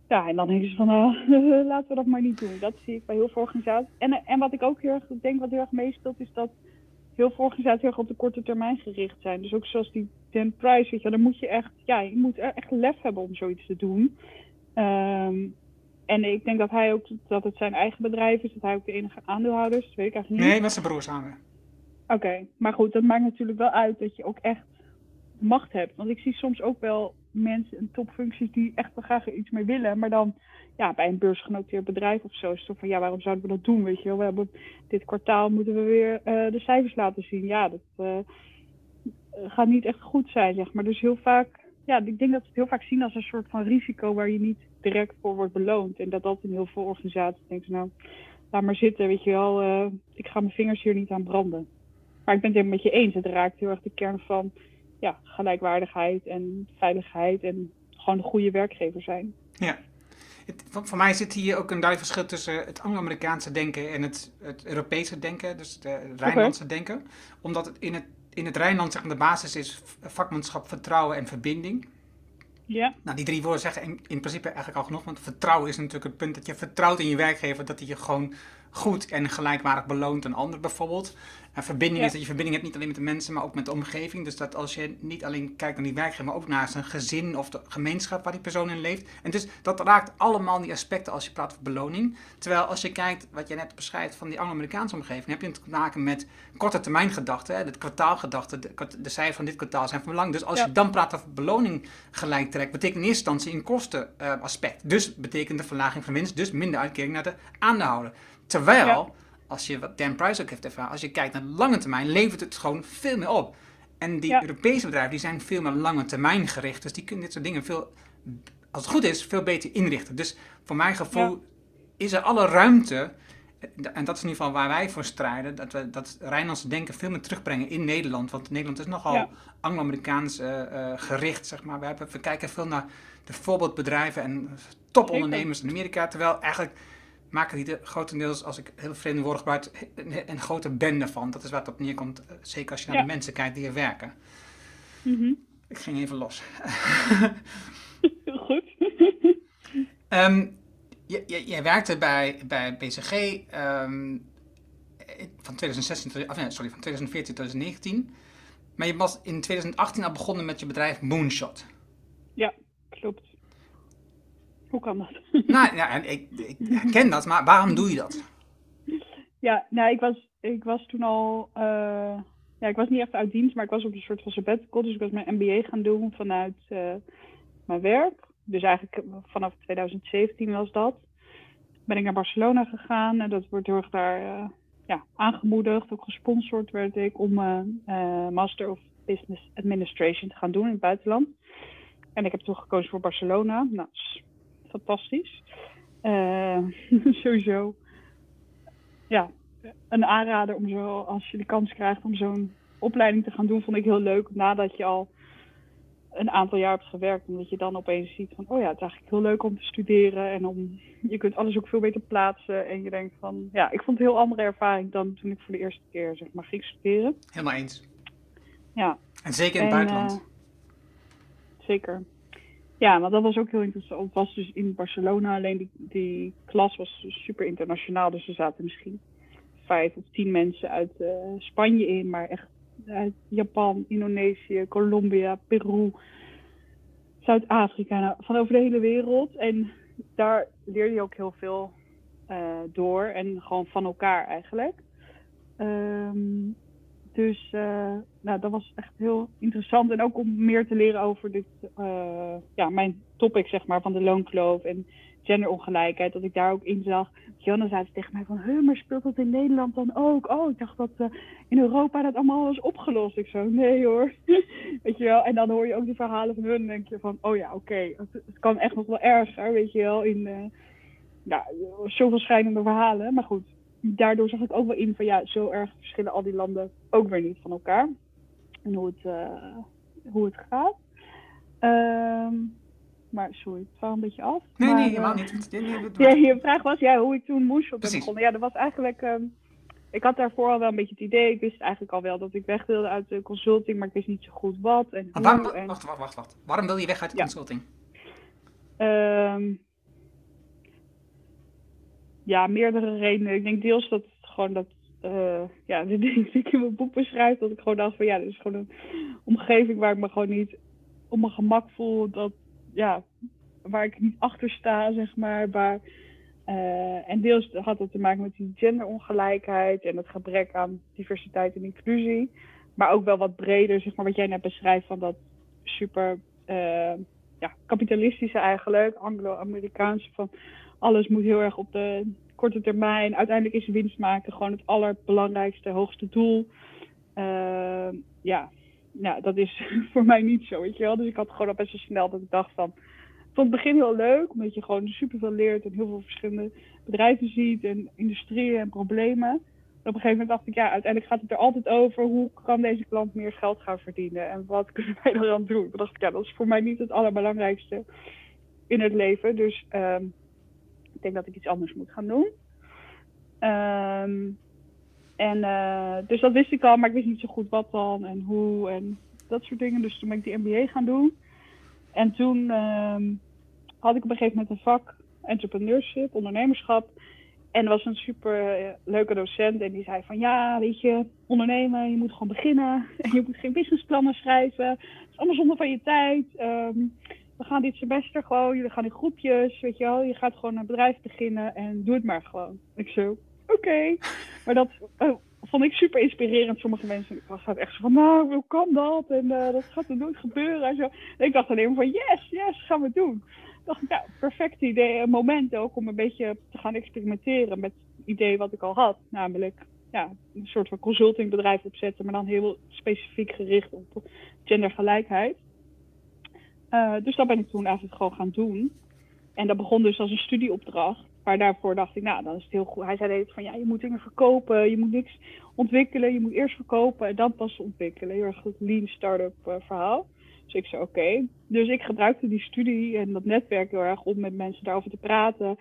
Ja, en dan denken ze van, nou, laten we dat maar niet doen. Dat zie ik bij heel veel organisaties. En, en wat ik ook heel erg denk, wat heel erg meespeelt, is dat heel veel organisaties heel erg op de korte termijn gericht zijn. Dus ook zoals die Dan Price, weet je, dan moet je echt, ja, je moet echt lef hebben om zoiets te doen. Ehm, en ik denk dat hij ook, dat het zijn eigen bedrijf is, dat hij ook de enige aandeelhouder is. Dat weet ik eigenlijk niet. Nee, met zijn broer samen. Oké, maar goed, dat maakt natuurlijk wel uit dat je ook echt macht hebt. Want ik zie soms ook wel mensen in topfuncties die echt wel graag er iets mee willen. Maar dan ja, bij een beursgenoteerd bedrijf of zo is het zo van ja, waarom zouden we dat doen? Weet je wel, we hebben dit kwartaal moeten we weer eh, de cijfers laten zien. Ja, dat eh, gaat niet echt goed zijn, zeg maar. Dus heel vaak ja, ik denk dat ze het heel vaak zien als een soort van risico waar je niet direct voor wordt beloond. En dat dat in heel veel organisaties denkt, nou, laat maar zitten, weet je wel, uh, ik ga mijn vingers hier niet aan branden. Maar ik ben het helemaal met je eens, het raakt heel erg de kern van ja, gelijkwaardigheid en veiligheid en gewoon een goede werkgever zijn. Ja. Het, voor mij zit hier ook een duidelijk verschil tussen het Anglo-Amerikaanse denken en het, het Europese denken, dus het Rijnlandse denken. Omdat het in het, in het Rijnland zeg maar, de basis is vakmanschap, vertrouwen en verbinding. Ja. Nou, die drie woorden zeggen in, in principe eigenlijk al genoeg, want vertrouwen is natuurlijk het punt dat je vertrouwt in je werkgever, dat hij je gewoon goed en gelijkwaardig beloont een ander bijvoorbeeld. En verbinding is dat je verbinding hebt niet alleen met de mensen, maar ook met de omgeving. Dus dat als je niet alleen kijkt naar die werkgever, maar ook naar zijn gezin of de gemeenschap waar die persoon in leeft. En dus dat raakt allemaal die aspecten als je praat over beloning. Terwijl als je kijkt, wat je net beschrijft van die Anglo-Amerikaanse omgeving, heb je te maken met korte termijn gedachten, het kwartaalgedachte, de, de cijfers van dit kwartaal zijn van belang. Dus als je dan praat over beloning gelijk trekt, betekent in eerste instantie een kostenaspect. dus betekent de verlaging van winst, dus minder uitkering naar de aandeelhouder. Terwijl, als je wat Dan Price ook heeft ervaren, als je kijkt naar de lange termijn, levert het gewoon veel meer op. En die Europese bedrijven die zijn veel meer lange termijn gericht. Dus die kunnen dit soort dingen veel, als het goed is, veel beter inrichten. Dus voor mijn gevoel is er alle ruimte, en dat is in ieder geval waar wij voor strijden, dat we dat Rijnlandse denken veel meer terugbrengen in Nederland. Want Nederland is nogal Anglo-Amerikaans uh, gericht, zeg maar. We, hebben, we kijken veel naar de voorbeeldbedrijven en topondernemers in Amerika. Terwijl eigenlijk maken die er grotendeels, als ik heel vreemde woorden gebruik, een, een, grote bende van. Dat is waar het op neerkomt, eh, zeker als je naar de mensen kijkt die er werken. Mhm. Ik ging even los. Goed. um, jij werkte bij, bij BCG um, van, 2016 tot, sorry, van 2014 tot 2019. Maar je was in 2018 al begonnen met je bedrijf Moonshot. Ja, klopt. Hoe kan dat? Nou, ja, ik, ik herken dat, maar waarom doe je dat? Ja, nou, ik was, ik was toen al... Uh, ja, ik was niet echt uit dienst, maar ik was op een soort van sabbatical. Dus ik was mijn MBA gaan doen vanuit uh, mijn werk. Dus eigenlijk vanaf 2017 was dat. Ben ik naar Barcelona gegaan en dat wordt heel erg daar uh, ja, aangemoedigd. Ook gesponsord werd ik om Master of Business Administration te gaan doen in het buitenland. En ik heb toen gekozen voor Barcelona. Nou, fantastisch. Uh, sowieso. Ja, een aanrader om zo, als je de kans krijgt om zo'n opleiding te gaan doen, vond ik heel leuk. Nadat je al een aantal jaar hebt gewerkt. Omdat je dan opeens ziet van, oh ja, het is eigenlijk heel leuk om te studeren. En om, je kunt alles ook veel beter plaatsen. En je denkt van, ja, ik vond het een heel andere ervaring dan toen ik voor de eerste keer, zeg maar, ging studeren. Helemaal eens. Ja. En zeker in het buitenland. Uh, zeker. Ja, maar dat was ook heel interessant. Het was dus in Barcelona, alleen die, die klas was super internationaal. Dus er zaten misschien vijf of tien mensen uit uh, Spanje in, maar echt uit Japan, Indonesië, Colombia, Peru, Zuid-Afrika, nou, van over de hele wereld. En daar leer je ook heel veel uh, door en gewoon van elkaar eigenlijk. Um, dus uh, nou, dat was echt heel interessant. En ook om meer te leren over dit, uh, ja, mijn topic zeg maar, van de loonkloof en genderongelijkheid. Dat ik daar ook in zag. Johanna zei tegen mij van, huh, maar speelt dat in Nederland dan ook? Oh, ik dacht dat uh, in Europa dat allemaal was opgelost. Ik zo, nee hoor. weet je wel? En dan hoor je ook die verhalen van hun en denk je van, oh ja, oké. Het, kan echt nog wel erger, weet je wel. In ja, zoveel schijnende verhalen. Maar goed, daardoor zag ik ook wel in van ja, zo erg verschillen al die landen ook weer niet van elkaar. En hoe het, uh, hoe het gaat. Um, maar sorry, het een beetje af. Nee, maar, nee, helemaal niet. Ja, je vraag was ja, hoe ik toen Moonshot ben begonnen. Ja, dat was eigenlijk... Um, ik had daarvoor al wel een beetje het idee. Ik wist eigenlijk al wel dat ik weg wilde uit de consulting, maar ik wist niet zo goed wat. En hoe, waarom, en... Wacht, wacht, wacht, wacht. Waarom wil je weg uit de ja. consulting? Um, ja, meerdere redenen. Ik denk deels dat gewoon dat, uh, ja, de dingen die ik in mijn boek beschrijf, dat ik gewoon dacht van ja, dit is gewoon een omgeving waar ik me gewoon niet op mijn gemak voel, dat, ja, waar ik niet achter sta, zeg maar, waar, uh, en deels had dat te maken met die genderongelijkheid en het gebrek aan diversiteit en inclusie, maar ook wel wat breder, zeg maar, wat jij net beschrijft van dat super, uh, ja, kapitalistische eigenlijk, Anglo-Amerikaanse van alles moet heel erg op de korte termijn. Uiteindelijk is winst maken gewoon het allerbelangrijkste, hoogste doel. Uh, ja, ja, dat is voor mij niet zo, weet je wel. Dus ik had gewoon al best wel snel dat ik dacht van... Ik vond het begin heel leuk, omdat je gewoon superveel leert en heel veel verschillende bedrijven ziet en industrieën en problemen. En op een gegeven moment dacht ik, ja, uiteindelijk gaat het er altijd over hoe kan deze klant meer geld gaan verdienen en wat kunnen wij aan doen. Toen dacht ik, ja, dat is voor mij niet het allerbelangrijkste in het leven. Dus ehm, ik denk dat ik iets anders moet gaan doen. Ehm, en uh, dus dat wist ik al, maar ik wist niet zo goed wat dan en hoe en dat soort dingen. Dus toen ben ik die MBA gaan doen. En toen um, had ik op een gegeven moment een vak entrepreneurship, ondernemerschap. En was een super eh, leuke docent en die zei van ja, weet je, ondernemen, je moet gewoon beginnen. En je moet geen businessplannen schrijven. Het is allemaal zonde van je tijd. Um, we gaan dit semester gewoon, jullie gaan in groepjes, weet je wel. Je gaat gewoon een bedrijf beginnen en doe het maar gewoon. Ik zo, oké. Maar dat oh, vond ik super inspirerend. Sommige mensen, ik was echt zo van, nou, hoe kan dat? En uh, dat gaat er nooit gebeuren. En, zo. en ik dacht alleen maar van, yes, yes, gaan we het doen. Ik dacht, nou, perfect idee, een moment ook om een beetje te gaan experimenteren met het idee wat ik al had. Namelijk, ja, een soort van consultingbedrijf opzetten, maar dan heel specifiek gericht op gendergelijkheid. Uh, dus dat ben ik toen eigenlijk gewoon gaan doen. En dat begon dus als een studieopdracht. Maar daarvoor dacht ik, nou, dan is het heel goed. Hij zei van, ja, je moet dingen verkopen, je moet niks ontwikkelen, je moet eerst verkopen en dan pas ontwikkelen. Heel erg het lean startup uh, verhaal. Dus ik zei, oké. Dus ik gebruikte die studie en dat netwerk heel erg om met mensen daarover te praten.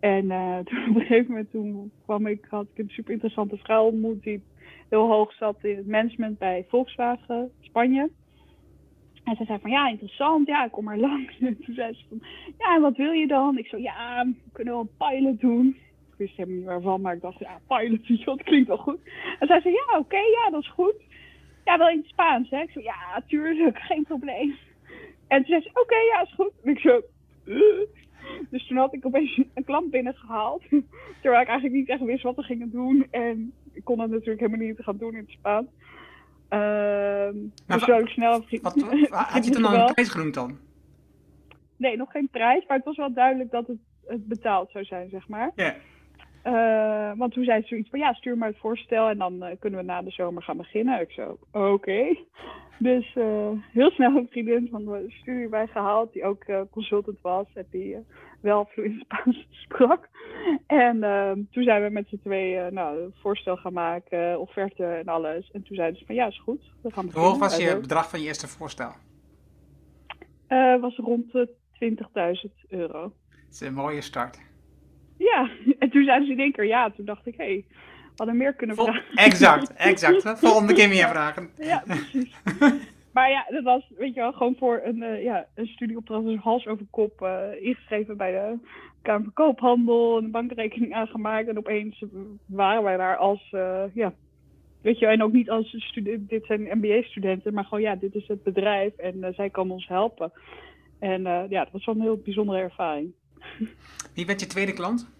En uh, toen op een gegeven moment toen kwam ik, had ik een super interessante vrouw ontmoet die heel hoog zat in het management bij Volkswagen Spanje. En ze zei van, ja, interessant, ja, ik kom maar langs. En toen zei ze van, ja, en wat wil je dan? Ik zo, ja, we kunnen wel een pilot doen. Ik wist helemaal niet waarvan, maar ik dacht, ja, pilot, dat klinkt wel goed. En zij zei, ja, oké, ja, dat is goed. Ja, wel in het Spaans, hè? Ik zo, ja, tuurlijk, geen probleem. En toen zei ze, oké, ja, is goed. En ik zo. Dus toen had ik opeens een klant binnengehaald. Terwijl ik eigenlijk niet echt wist wat we gingen doen. En ik kon dat natuurlijk helemaal niet gaan doen in het Spaans. Uh, dus zo snel... Wat, wat, had je toen al een prijs genoemd dan? Nee, nog geen prijs, maar het was wel duidelijk dat het, het betaald zou zijn, zeg maar. Ja. Yeah. Uh, want toen zei ze zoiets van, ja, stuur maar het voorstel en dan uh, kunnen we na de zomer gaan beginnen. Ik zo, oké. Okay. Dus uh, heel snel een vriendin van de studie bij gehaald, die ook consultant was en die wel vloeiend Spaans sprak. En ehm, toen zijn we met z'n tweeën nou, een voorstel gaan maken, offerte en alles. En toen zeiden ze van, ja, is goed. We gaan Hoe hoog was je bedrag van je eerste voorstel? was rond de 20.000 euro. Het is een mooie start. Ja, en toen zeiden ze in één keer ja. Toen dacht ik, hé, hey, we hadden meer kunnen Vol vragen. Exact, exact. Volgende keer meer vragen. Ja, precies. maar ja, dat was, weet je wel, gewoon voor een, uh, ja, een studieopdracht, dus hals over kop uh, ingeschreven bij de Kamer van Koophandel, een bankrekening aangemaakt. En opeens waren wij daar als, uh, ja, weet je, en ook niet als student, dit zijn MBA-studenten, maar gewoon, ja, dit is het bedrijf en zij kan ons helpen. En ja, dat was wel een heel bijzondere ervaring. Wie werd je tweede klant?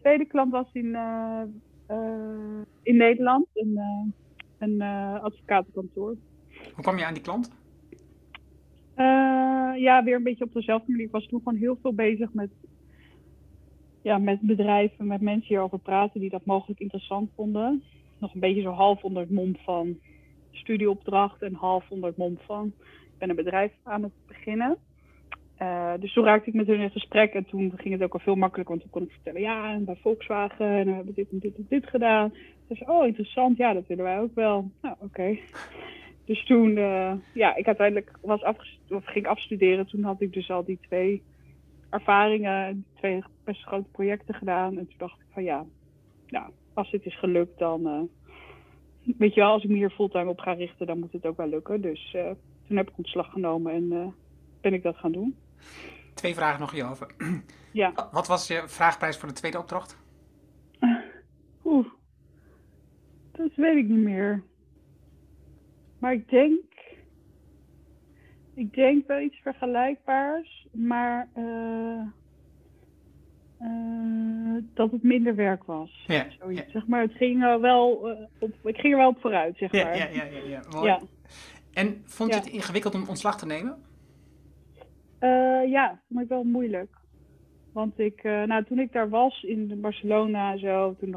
Tweede klant was in, in Nederland, een, een advocatenkantoor. Hoe kwam je aan die klant? ja, weer een beetje op dezelfde manier. Ik was toen gewoon heel veel bezig met, ja, met bedrijven, met mensen hierover praten die dat mogelijk interessant vonden. Nog een beetje zo half onder het mom van studieopdracht en half onder het mom van ik ben een bedrijf aan het beginnen. Uh, dus toen raakte ik met hun in gesprek en toen ging het ook al veel makkelijker, want toen kon ik vertellen, ja, en bij Volkswagen en we hebben dit en dit en dit gedaan. Zei, oh interessant, ja, dat willen wij ook wel. Nou, oké. Okay. Dus toen, uh, ja, ik uiteindelijk was of ging afstuderen, toen had ik dus al die twee ervaringen, twee best grote projecten gedaan. En toen dacht ik van ja, nou, als dit is gelukt, dan, uh, weet je wel, als ik me hier fulltime op ga richten, dan moet het ook wel lukken. Dus toen heb ik ontslag genomen en ben ik dat gaan doen. Twee vragen nog hierover. Ja. Wat was je vraagprijs voor de tweede opdracht? Oeh, dat weet ik niet meer. Maar ik denk, ik denk wel iets vergelijkbaars, maar uh, uh, dat het minder werk was. Ja. Zeg maar, het ging er wel uh, op, ik ging er wel op vooruit, zeg ja, maar. Ja, ja, ja, ja. Mooi. Ja. En vond je het ingewikkeld om ontslag te nemen? Ja, vond ik wel moeilijk. Want ik, uh, nou, toen ik daar was in Barcelona zo, toen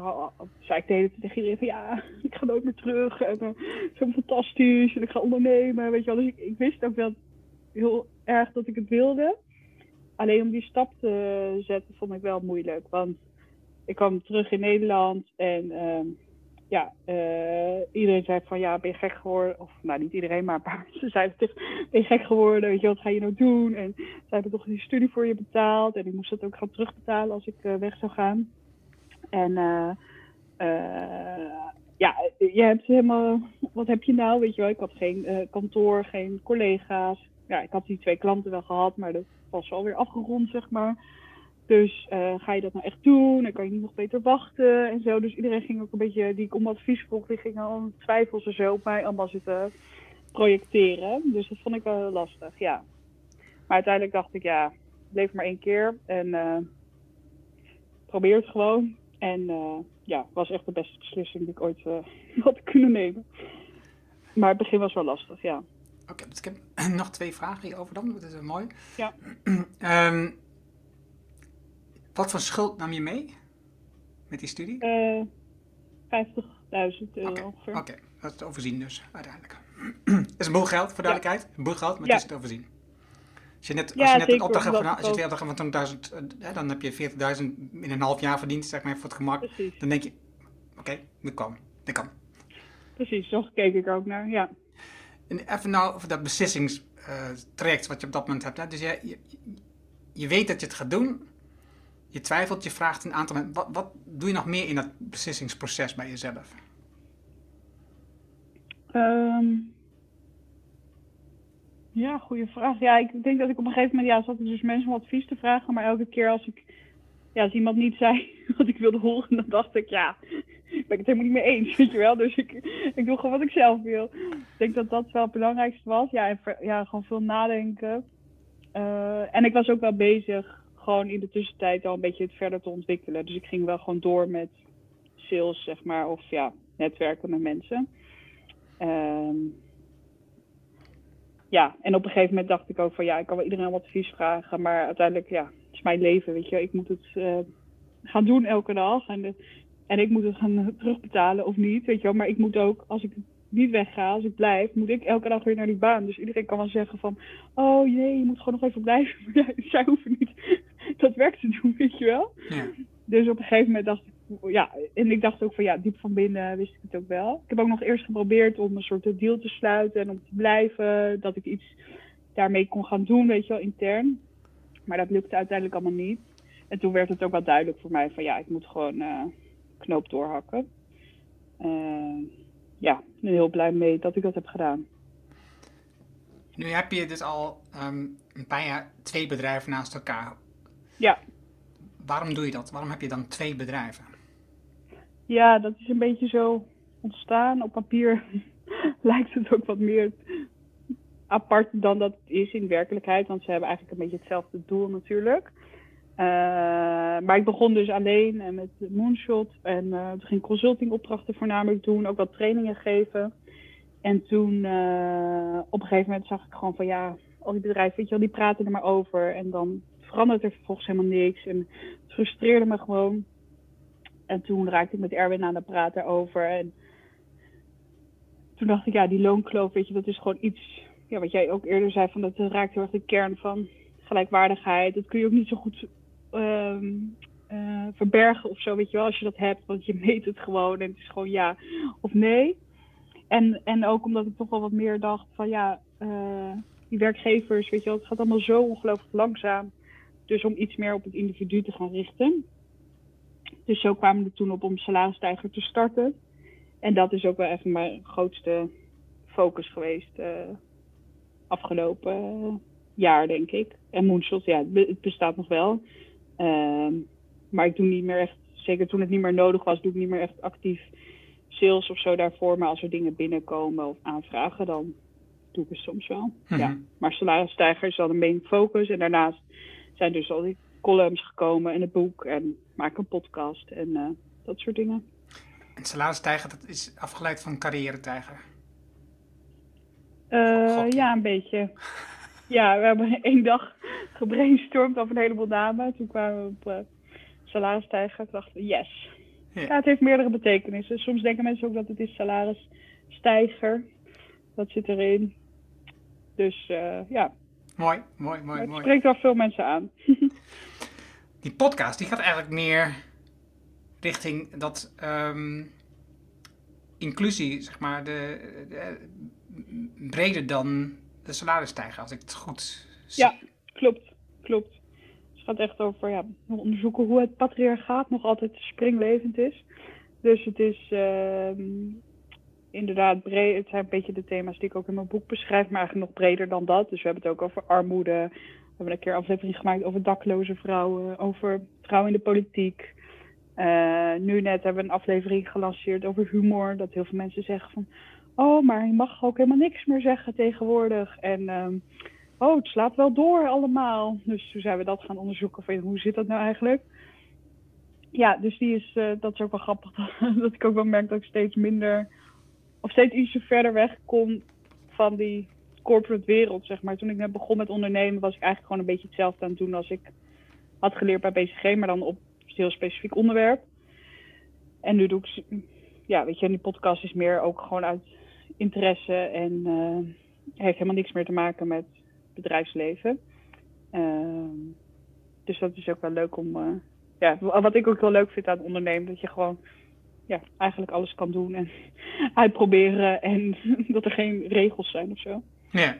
zei ik tegen iedereen van ja, ik ga nooit meer terug. En uh, zo fantastisch en ik ga ondernemen, weet je wel. Dus ik, ik, wist ook wel heel erg dat ik het wilde. Alleen om die stap te zetten vond ik wel moeilijk. Want ik kwam terug in Nederland en uh, ja, uh, iedereen zei van ja, ben je gek geworden? Of nou, niet iedereen, maar een paar mensen zeiden tegen ben je gek geworden? Weet je, wat ga je nou doen? En ze hebben toch die studie voor je betaald. En ik moest dat ook gaan terugbetalen als ik uh, weg zou gaan. En uh, ja, je hebt helemaal, wat heb je nou? Weet je wel, ik had geen kantoor, geen collega's. Ja, ik had die twee klanten wel gehad, maar dat was alweer afgerond, zeg maar. Dus uh, ga je dat nou echt doen? Dan kan je niet nog beter wachten en zo. Dus iedereen ging ook een beetje, die ik om advies vroeg, die gingen al twijfels en zo op mij allemaal zitten projecteren. Dus dat vond ik wel heel lastig, ja. Maar uiteindelijk dacht ik, ja, leef maar één keer en uh, probeer het gewoon. En uh, ja, was echt de beste beslissing die ik ooit had kunnen nemen. Maar het begin was wel lastig, ja. Oké, okay, dus ik heb nog twee vragen hierover dan. Dat is mooi. Ja. um, wat voor schuld nam je mee met die studie? Uh, 50.000 euro okay. ongeveer. Oké, dat is te overzien dus uiteindelijk. dat is een boel geld, voor duidelijkheid. Een boel geld, maar ja. het is te overzien. Als je net, als je net een opdracht hebt gedaan, als je twee opdrachten van 20.000, uh, dan heb je 40.000 in een half jaar verdiend, zeg maar, voor het gemak. Precies. Dan denk je, oké, okay, dat kan. Dat kan. Precies, zo keek ik ook naar, ja. En even nou over dat beslissingstraject wat je op dat moment hebt. Hè? Dus je weet dat je het gaat doen, je twijfelt, je vraagt een aantal. Wat, wat doe je nog meer in dat beslissingsproces bij jezelf? Um, ja, goede vraag. Ja, ik denk dat ik op een gegeven moment, ja, zat ik dus mensen om advies te vragen, maar elke keer als ik, ja, als iemand niet zei wat ik wilde horen, dan dacht ik, ja, ben ik het helemaal niet mee eens, weet je wel. Dus ik, ik doe gewoon wat ik zelf wil. Ik denk dat dat wel het belangrijkste was. Ja, en ja, gewoon veel nadenken. Uh, en ik was ook wel bezig gewoon in de tussentijd al een beetje het verder te ontwikkelen. Dus ik ging wel gewoon door met sales, zeg maar, of ja, netwerken met mensen. Um, ja, en op een gegeven moment dacht ik ook van ja, ik kan wel iedereen wat advies vragen, maar uiteindelijk, ja, het is mijn leven, weet je. Ik moet het uh, gaan doen elke dag en, de, en ik moet het gaan terugbetalen of niet, weet je wel. Maar ik moet ook, als ik niet wegga, als ik blijf, moet ik elke dag weer naar die baan. Dus iedereen kan wel zeggen van, oh jee, je moet gewoon nog even blijven. Zij hoeven niet dat werk te doen, weet je wel. Ja. Dus op een gegeven moment dacht ik, ja, en ik dacht ook van ja, diep van binnen wist ik het ook wel. Ik heb ook nog eerst geprobeerd om een soort deal te sluiten en om te blijven, dat ik iets daarmee kon gaan doen, weet je wel, intern. Maar dat lukte uiteindelijk allemaal niet. En toen werd het ook wel duidelijk voor mij van ja, ik moet gewoon uh, knoop doorhakken. Uh, ja, ik ben heel blij mee dat ik dat heb gedaan. Nu heb je dus al um, een paar jaar twee bedrijven naast elkaar. Ja. Waarom doe je dat? Waarom heb je dan twee bedrijven? Ja, dat is een beetje zo ontstaan. Op papier lijkt het ook wat meer apart dan dat het is in werkelijkheid. Want ze hebben eigenlijk een beetje hetzelfde doel natuurlijk. Uh, maar ik begon dus alleen en met Moonshot. En uh, toen ging consultingopdrachten voornamelijk doen. Ook wat trainingen geven. En toen uh, op een gegeven moment zag ik gewoon van ja, al die bedrijven, weet je wel, die praten er maar over. En dan verandert er vervolgens helemaal niks. En het frustreerde me gewoon. En toen raakte ik met Erwin aan de praat daarover. En toen dacht ik, ja, die loonkloof, weet je, dat is gewoon iets... Ja, wat jij ook eerder zei, van dat raakt heel erg de kern van gelijkwaardigheid. Dat kun je ook niet zo goed um, uh, verbergen of zo, weet je wel, als je dat hebt. Want je meet het gewoon en het is gewoon ja of nee. En, en ook omdat ik toch wel wat meer dacht van ja, uh, die werkgevers, weet je wel, het gaat allemaal zo ongelooflijk langzaam. Dus om iets meer op het individu te gaan richten. Dus zo kwamen we toen op om Salarisstijger te starten. En dat is ook wel even mijn grootste focus geweest uh, afgelopen jaar, denk ik. En Moonshot, ja, het bestaat nog wel. Uh, maar ik doe niet meer echt, zeker toen het niet meer nodig was, doe ik niet meer echt actief sales of zo daarvoor. Maar als er dingen binnenkomen of aanvragen, dan doe ik het soms wel. Mhm. Ja. Maar salarisstijger is dan een main focus. En daarnaast zijn dus al die columns gekomen en het boek en maak een podcast en uh, dat soort dingen. En salarisstijger, dat is afgeleid van carrière-tijger? Uh, ja, een beetje. Ja, we hebben één dag gebrainstormd over een heleboel namen. Toen kwamen we op uh, salarisstijger. Toen dachten we, yes. Ja. ja. het heeft meerdere betekenissen. Soms denken mensen ook dat het is salarisstijger. Dat zit erin. Dus uh, ja. Mooi, mooi, mooi, het mooi. spreekt wel veel mensen aan. die podcast, die gaat eigenlijk meer richting dat um, inclusie, zeg maar, de, de, breder dan de salarisstijger, als ik het goed zie. Ja, klopt, klopt. Het gaat echt over ja, onderzoeken hoe het patriarchaat nog altijd springlevend is. Dus het is uh, inderdaad breed. Het zijn een beetje de thema's die ik ook in mijn boek beschrijf, maar eigenlijk nog breder dan dat. Dus we hebben het ook over armoede. We hebben een keer een aflevering gemaakt over dakloze vrouwen, over vrouwen in de politiek. Uh, nu net hebben we een aflevering gelanceerd over humor. Dat heel veel mensen zeggen van, oh, maar je mag ook helemaal niks meer zeggen tegenwoordig. En um, oh, het slaat wel door allemaal. Dus toen zijn we dat gaan onderzoeken van, hoe zit dat nou eigenlijk? Ja, dus die is, uh, dat is ook wel grappig. dat ik ook wel merk dat ik steeds minder, of steeds ietsje verder weg kom van die corporate wereld, zeg maar. Toen ik net begon met ondernemen was ik eigenlijk gewoon een beetje hetzelfde aan het doen als ik had geleerd bij BCG, maar dan op heel specifiek onderwerp. En nu doe ik, ja, weet je, die podcast is meer ook gewoon uit interesse en uh, heeft helemaal niks meer te maken met bedrijfsleven. Uh, dus dat is ook wel leuk om, uh, ja, wat ik ook wel leuk vind aan ondernemen, dat je gewoon, ja, eigenlijk alles kan doen en uitproberen en dat er geen regels zijn of zo. Ja,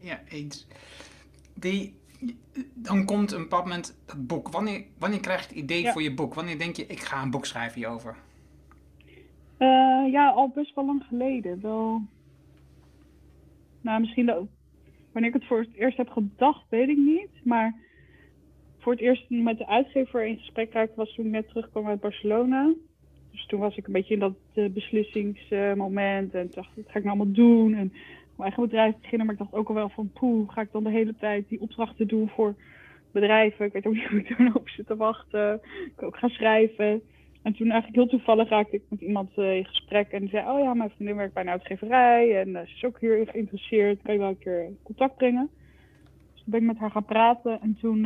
ja, eens. Die, dan komt een bepaald moment dat boek. Wanneer, wanneer krijg je het idee ja. voor je boek? Wanneer denk je, ik ga een boek schrijven hierover? Uh, ja, al best wel lang geleden. Wel, nou misschien dat, wanneer ik het voor het eerst heb gedacht, weet ik niet. Maar voor het eerst met de uitgever in gesprek raakte was toen ik net terugkwam uit Barcelona. Dus toen was ik een beetje in dat uh, beslissingsmoment en dacht, wat ga ik nou allemaal doen? En mijn eigen bedrijf beginnen. Maar ik dacht ook al wel van, poeh, ga ik dan de hele tijd die opdrachten doen voor bedrijven? Ik weet ook niet hoe ik er op zit te wachten. Ik ook gaan schrijven. En toen eigenlijk heel toevallig raakte ik met iemand uh, in gesprek. En die zei, oh ja, mijn vriendin werkt bij een uitgeverij. En uh, ze is ook hier geïnteresseerd. Kan je wel een keer contact brengen? Dus toen ben ik met haar gaan praten. En toen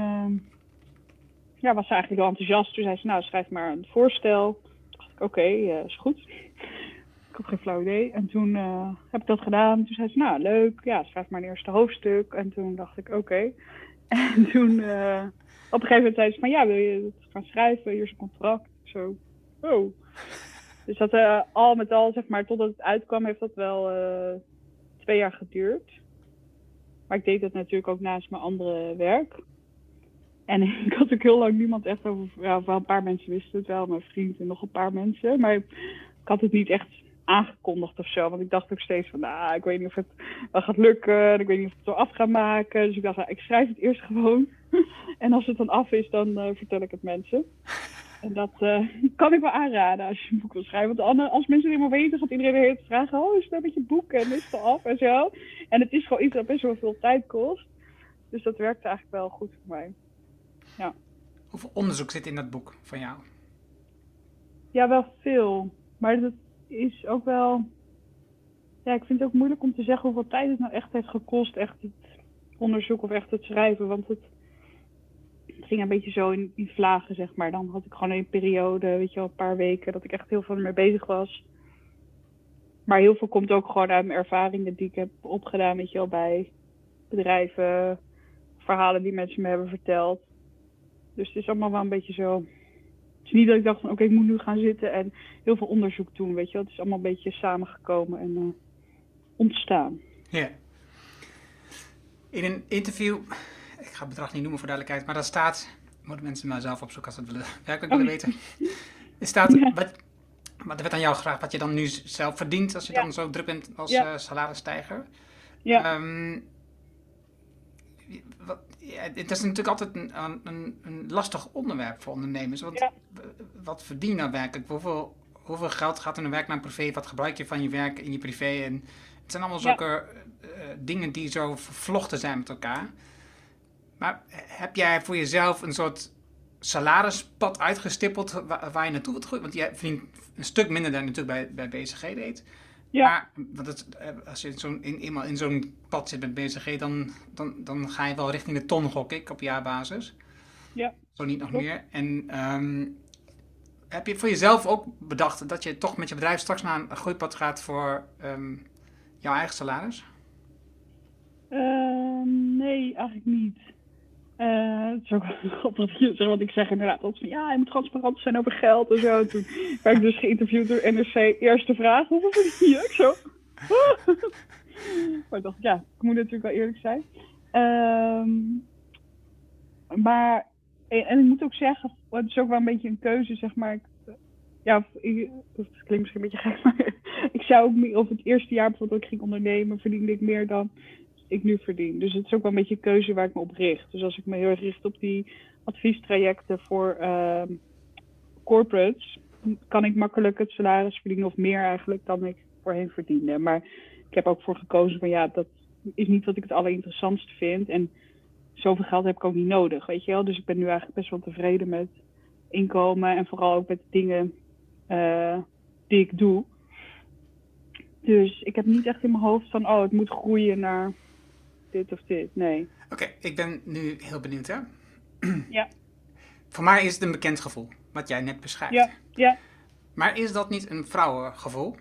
ja, was ze eigenlijk wel enthousiast. Toen zei ze, nou, schrijf maar een voorstel. Oké, okay, is goed. Ik had geen flauw idee. En toen uh, heb ik dat gedaan. Toen zei ze, nou leuk, ja, schrijf maar een eerste hoofdstuk. En toen dacht ik, oké. En toen uh, op een gegeven moment zei ze van, ja, wil je het gaan schrijven? Hier is een contract. Zo, oh. Dus dat al met al, zeg maar, totdat het uitkwam, heeft dat wel twee jaar geduurd. Maar ik deed dat natuurlijk ook naast mijn andere werk. En ik had ook heel lang niemand echt over, ja, wel een paar mensen wisten het wel, mijn vriend en nog een paar mensen. Maar ik had het niet echt aangekondigd of zo. Want ik dacht ook steeds van, nou, ik weet niet of het wel gaat lukken. Ik weet niet of het zo af gaat maken. Dus ik dacht, nou, ik schrijf het eerst gewoon. en als het dan af is, dan uh, vertel ik het mensen. En dat uh, kan ik wel aanraden als je een boek wil schrijven. Want als mensen het helemaal weten, gaat iedereen weer vragen... Oh, is het nou met je boek en is het al af en zo. En het is gewoon iets dat best wel veel tijd kost. Dus dat werkte eigenlijk wel goed voor mij. Ja. Hoeveel onderzoek zit in dat boek van jou? Ja, wel veel. Maar dat is ook wel. Ja, ik vind het ook moeilijk om te zeggen hoeveel tijd het nou echt heeft gekost, echt het onderzoek of echt het schrijven. Want het, het ging een beetje zo in, in vlagen, zeg maar. Dan had ik gewoon een periode, weet je wel, een paar weken, dat ik echt heel veel mee bezig was. Maar heel veel komt ook gewoon uit mijn ervaringen die ik heb opgedaan, weet je wel, bij bedrijven, verhalen die mensen me hebben verteld. Dus het is allemaal wel een beetje zo. Het is niet dat ik dacht van oké, okay, ik moet nu gaan zitten en heel veel onderzoek doen, weet je wel. Het is allemaal een beetje samengekomen en uh, ontstaan. Ja. In een interview, ik ga het bedrag niet noemen voor duidelijkheid, maar daar staat, moeten mensen maar zelf opzoeken als ze het willen, werkelijk willen oh. weten. Er staat, ja. wat, wat werd aan jou gevraagd, wat je dan nu zelf verdient als je ja. dan zo druk bent als ja. uh, salarisstijger. Ja. Um, wat, ja, het is natuurlijk altijd een, een, een, lastig onderwerp voor ondernemers. Want ja. wat verdien je nou werkelijk? Hoeveel, hoeveel geld gaat er naar werk naar privé? Wat gebruik je van je werk in je privé? En het zijn allemaal zulke ja. uh, dingen die zo vervlochten zijn met elkaar. Maar heb jij voor jezelf een soort salarispad uitgestippeld waar, waar je naartoe wilt groeien? Want je verdient een stuk minder dan je natuurlijk bij, bij BCG deed. Ja. Maar het, eh, als je zo in, eenmaal in zo'n pad zit met BCG, dan, dan, dan ga je wel richting de ton, gok ik, op jaarbasis. Ja. Zo niet nog meer. En um, heb je voor jezelf ook bedacht dat je toch met je bedrijf straks naar een groeipad gaat voor um, jouw eigen salaris? Uh, nee, eigenlijk niet. Uh, het is ook grappig dat want ik zeg inderdaad altijd van ja, je moet transparant zijn over geld en zo. Toen werd ik dus geïnterviewd door NRC. Eerste vraag, hoeveel verdien je? Ik zo. maar ik dacht, ja, ik moet natuurlijk wel eerlijk zijn. Um, maar, en, ik moet ook zeggen, het is ook wel een beetje een keuze, zeg maar. Ja, ik, het klinkt misschien een beetje gek, maar ik zou ook of het eerste jaar bijvoorbeeld dat ik ging ondernemen, verdiende ik meer dan ik nu verdien. Dus het is ook wel een beetje een keuze waar ik me op richt. Dus als ik me heel erg richt op die adviestrajecten voor uh, corporates, kan ik makkelijk het salaris verdienen of meer eigenlijk dan ik voorheen verdiende. Maar ik heb ook voor gekozen van ja, dat is niet wat ik het allerinteressantste vind. En zoveel geld heb ik ook niet nodig, weet je wel. Dus ik ben nu eigenlijk best wel tevreden met inkomen en vooral ook met de dingen uh, die ik doe. Dus ik heb niet echt in mijn hoofd van, oh, het moet groeien naar dit of dit. Nee. Oké, ik ben nu heel benieuwd, hè? Ja. Voor mij is het een bekend gevoel, wat jij net beschrijft. Ja, ja. Maar is dat niet een vrouwengevoel?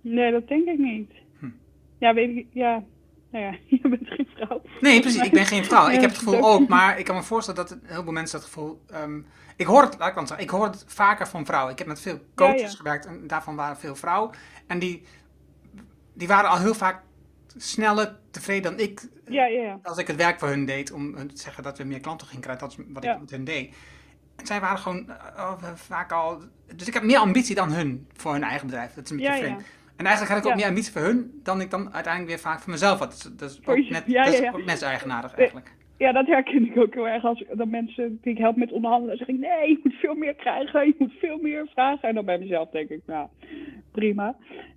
Nee, dat denk ik niet. Hm. Ja, weet ik, ja. Nou ja, je bent geen vrouw. Nee, precies, ik ben geen vrouw. Ik heb het gevoel ook, maar ik kan me voorstellen dat heel veel mensen dat gevoel... Um, ik hoor het, laat ik zeggen, ik hoor het vaker van vrouwen. Ik heb met veel coaches gewerkt en daarvan waren veel vrouwen. En die, die waren al heel vaak sneller tevreden dan ik. Ja, ja, ja. Als ik het werk voor hun deed, om hun te zeggen dat we meer klanten gingen krijgen. Dat is wat ik met hun deed. En zij waren gewoon uh, vaak al. Dus ik heb meer ambitie dan hun voor hun eigen bedrijf. Dat is een beetje vreemd. En eigenlijk had ik ook meer ambitie voor hun dan ik dan uiteindelijk weer vaak voor mezelf had. Dat is, ook, net, dat is ook net zo eigenaardig eigenlijk. Ja, dat herken ik ook heel erg. Als dat mensen die ik help met onderhandelen, zeg ik nee, je moet veel meer krijgen, je moet veel meer vragen. En dan bij mezelf denk ik, nou, prima.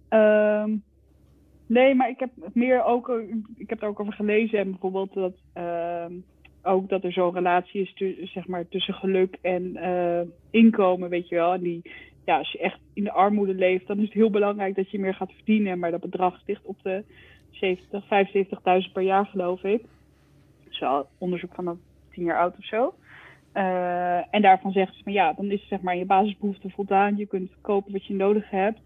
Um, Nee, maar ik heb meer ook, ik heb er ook over gelezen en bijvoorbeeld dat uh, ook dat er zo'n relatie is tu zeg maar, tussen geluk en uh, inkomen, weet je wel. En die, ja, als je echt in de armoede leeft, dan is het heel belangrijk dat je meer gaat verdienen. Maar dat bedrag ligt op de 70, 75.000 per jaar, geloof ik. Zo onderzoek van een tien jaar oud of zo. Uh, en daarvan zeggen ze van ja, dan is zeg maar je basisbehoefte voldaan. Je kunt kopen wat je nodig hebt.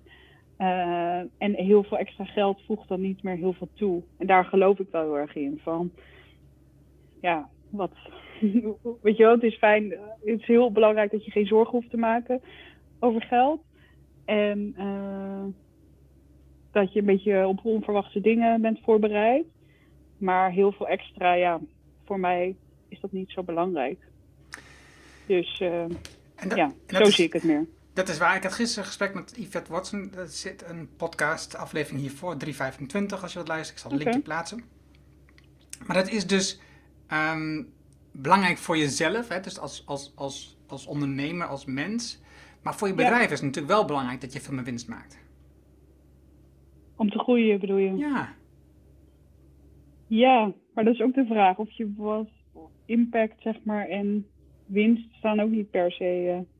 Uh, en heel veel extra geld voegt dan niet meer heel veel toe. En daar geloof ik wel heel erg in. Van, ja, wat. Weet je wel, het is fijn. Het is heel belangrijk dat je geen zorgen hoeft te maken over geld. En uh, dat je een beetje op onverwachte dingen bent voorbereid. Maar heel veel extra, ja, voor mij is dat niet zo belangrijk. Dus uh, ja, zo zie ik het meer. Dat is waar. Ik had gisteren een gesprek met Yvette Watson. Er zit een podcast, aflevering hiervoor, 325, als je wilt luisteren. Ik zal het linkje plaatsen. Maar dat is dus um, belangrijk voor jezelf, hè? dus als, als, als, als ondernemer, als mens. Maar voor je bedrijf is het natuurlijk wel belangrijk dat je veel meer winst maakt. Om te groeien, bedoel je? Ja. Ja, maar dat is ook de vraag of je wat impact, zeg maar, en winst staan ook niet per se... Uh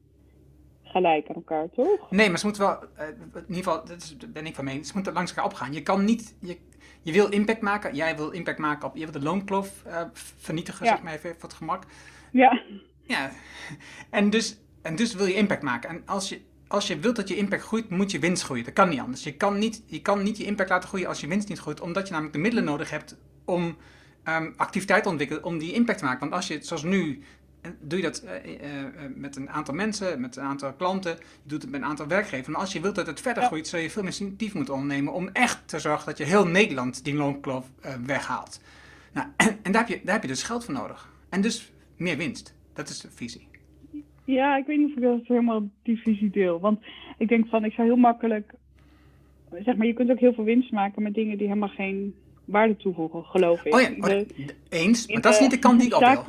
gelijk aan elkaar, toch? Nee, maar ze moeten wel, uh, in ieder geval, dat ben ik van mening, ze moeten langs elkaar opgaan. Je kan niet, je, je wil impact maken, jij wil impact maken op, je wil de loonkloof uh, vernietigen, zeg maar even voor het gemak. Ja. Ja, en dus, en dus wil je impact maken. En als je, als je wilt dat je impact groeit, moet je winst groeien. Dat kan niet anders. Je kan niet je, kan niet je impact laten groeien als je winst niet groeit, omdat je namelijk de middelen nodig hebt om um, activiteit te ontwikkelen om die impact te maken. Want als je, zoals nu, doe je dat uh, met een aantal mensen, met een aantal klanten, je doet het met een aantal werkgevers. En als je wilt dat het verder groeit, zul je veel meer initiatief moeten ondernemen om echt te zorgen dat je heel Nederland die loonkloof weghaalt. Nou, en, en, daar, heb je, daar heb je dus geld voor nodig. En dus meer winst. Dat is de visie. Ja, ik weet niet of ik dat helemaal die visie deel. Want ik denk van, ik zou heel makkelijk, zeg maar, je kunt ook heel veel winst maken met dingen die helemaal geen waarde toevoegen, geloof ik. Oh ja, oh, eens, maar dat is niet de kant die ik op wil.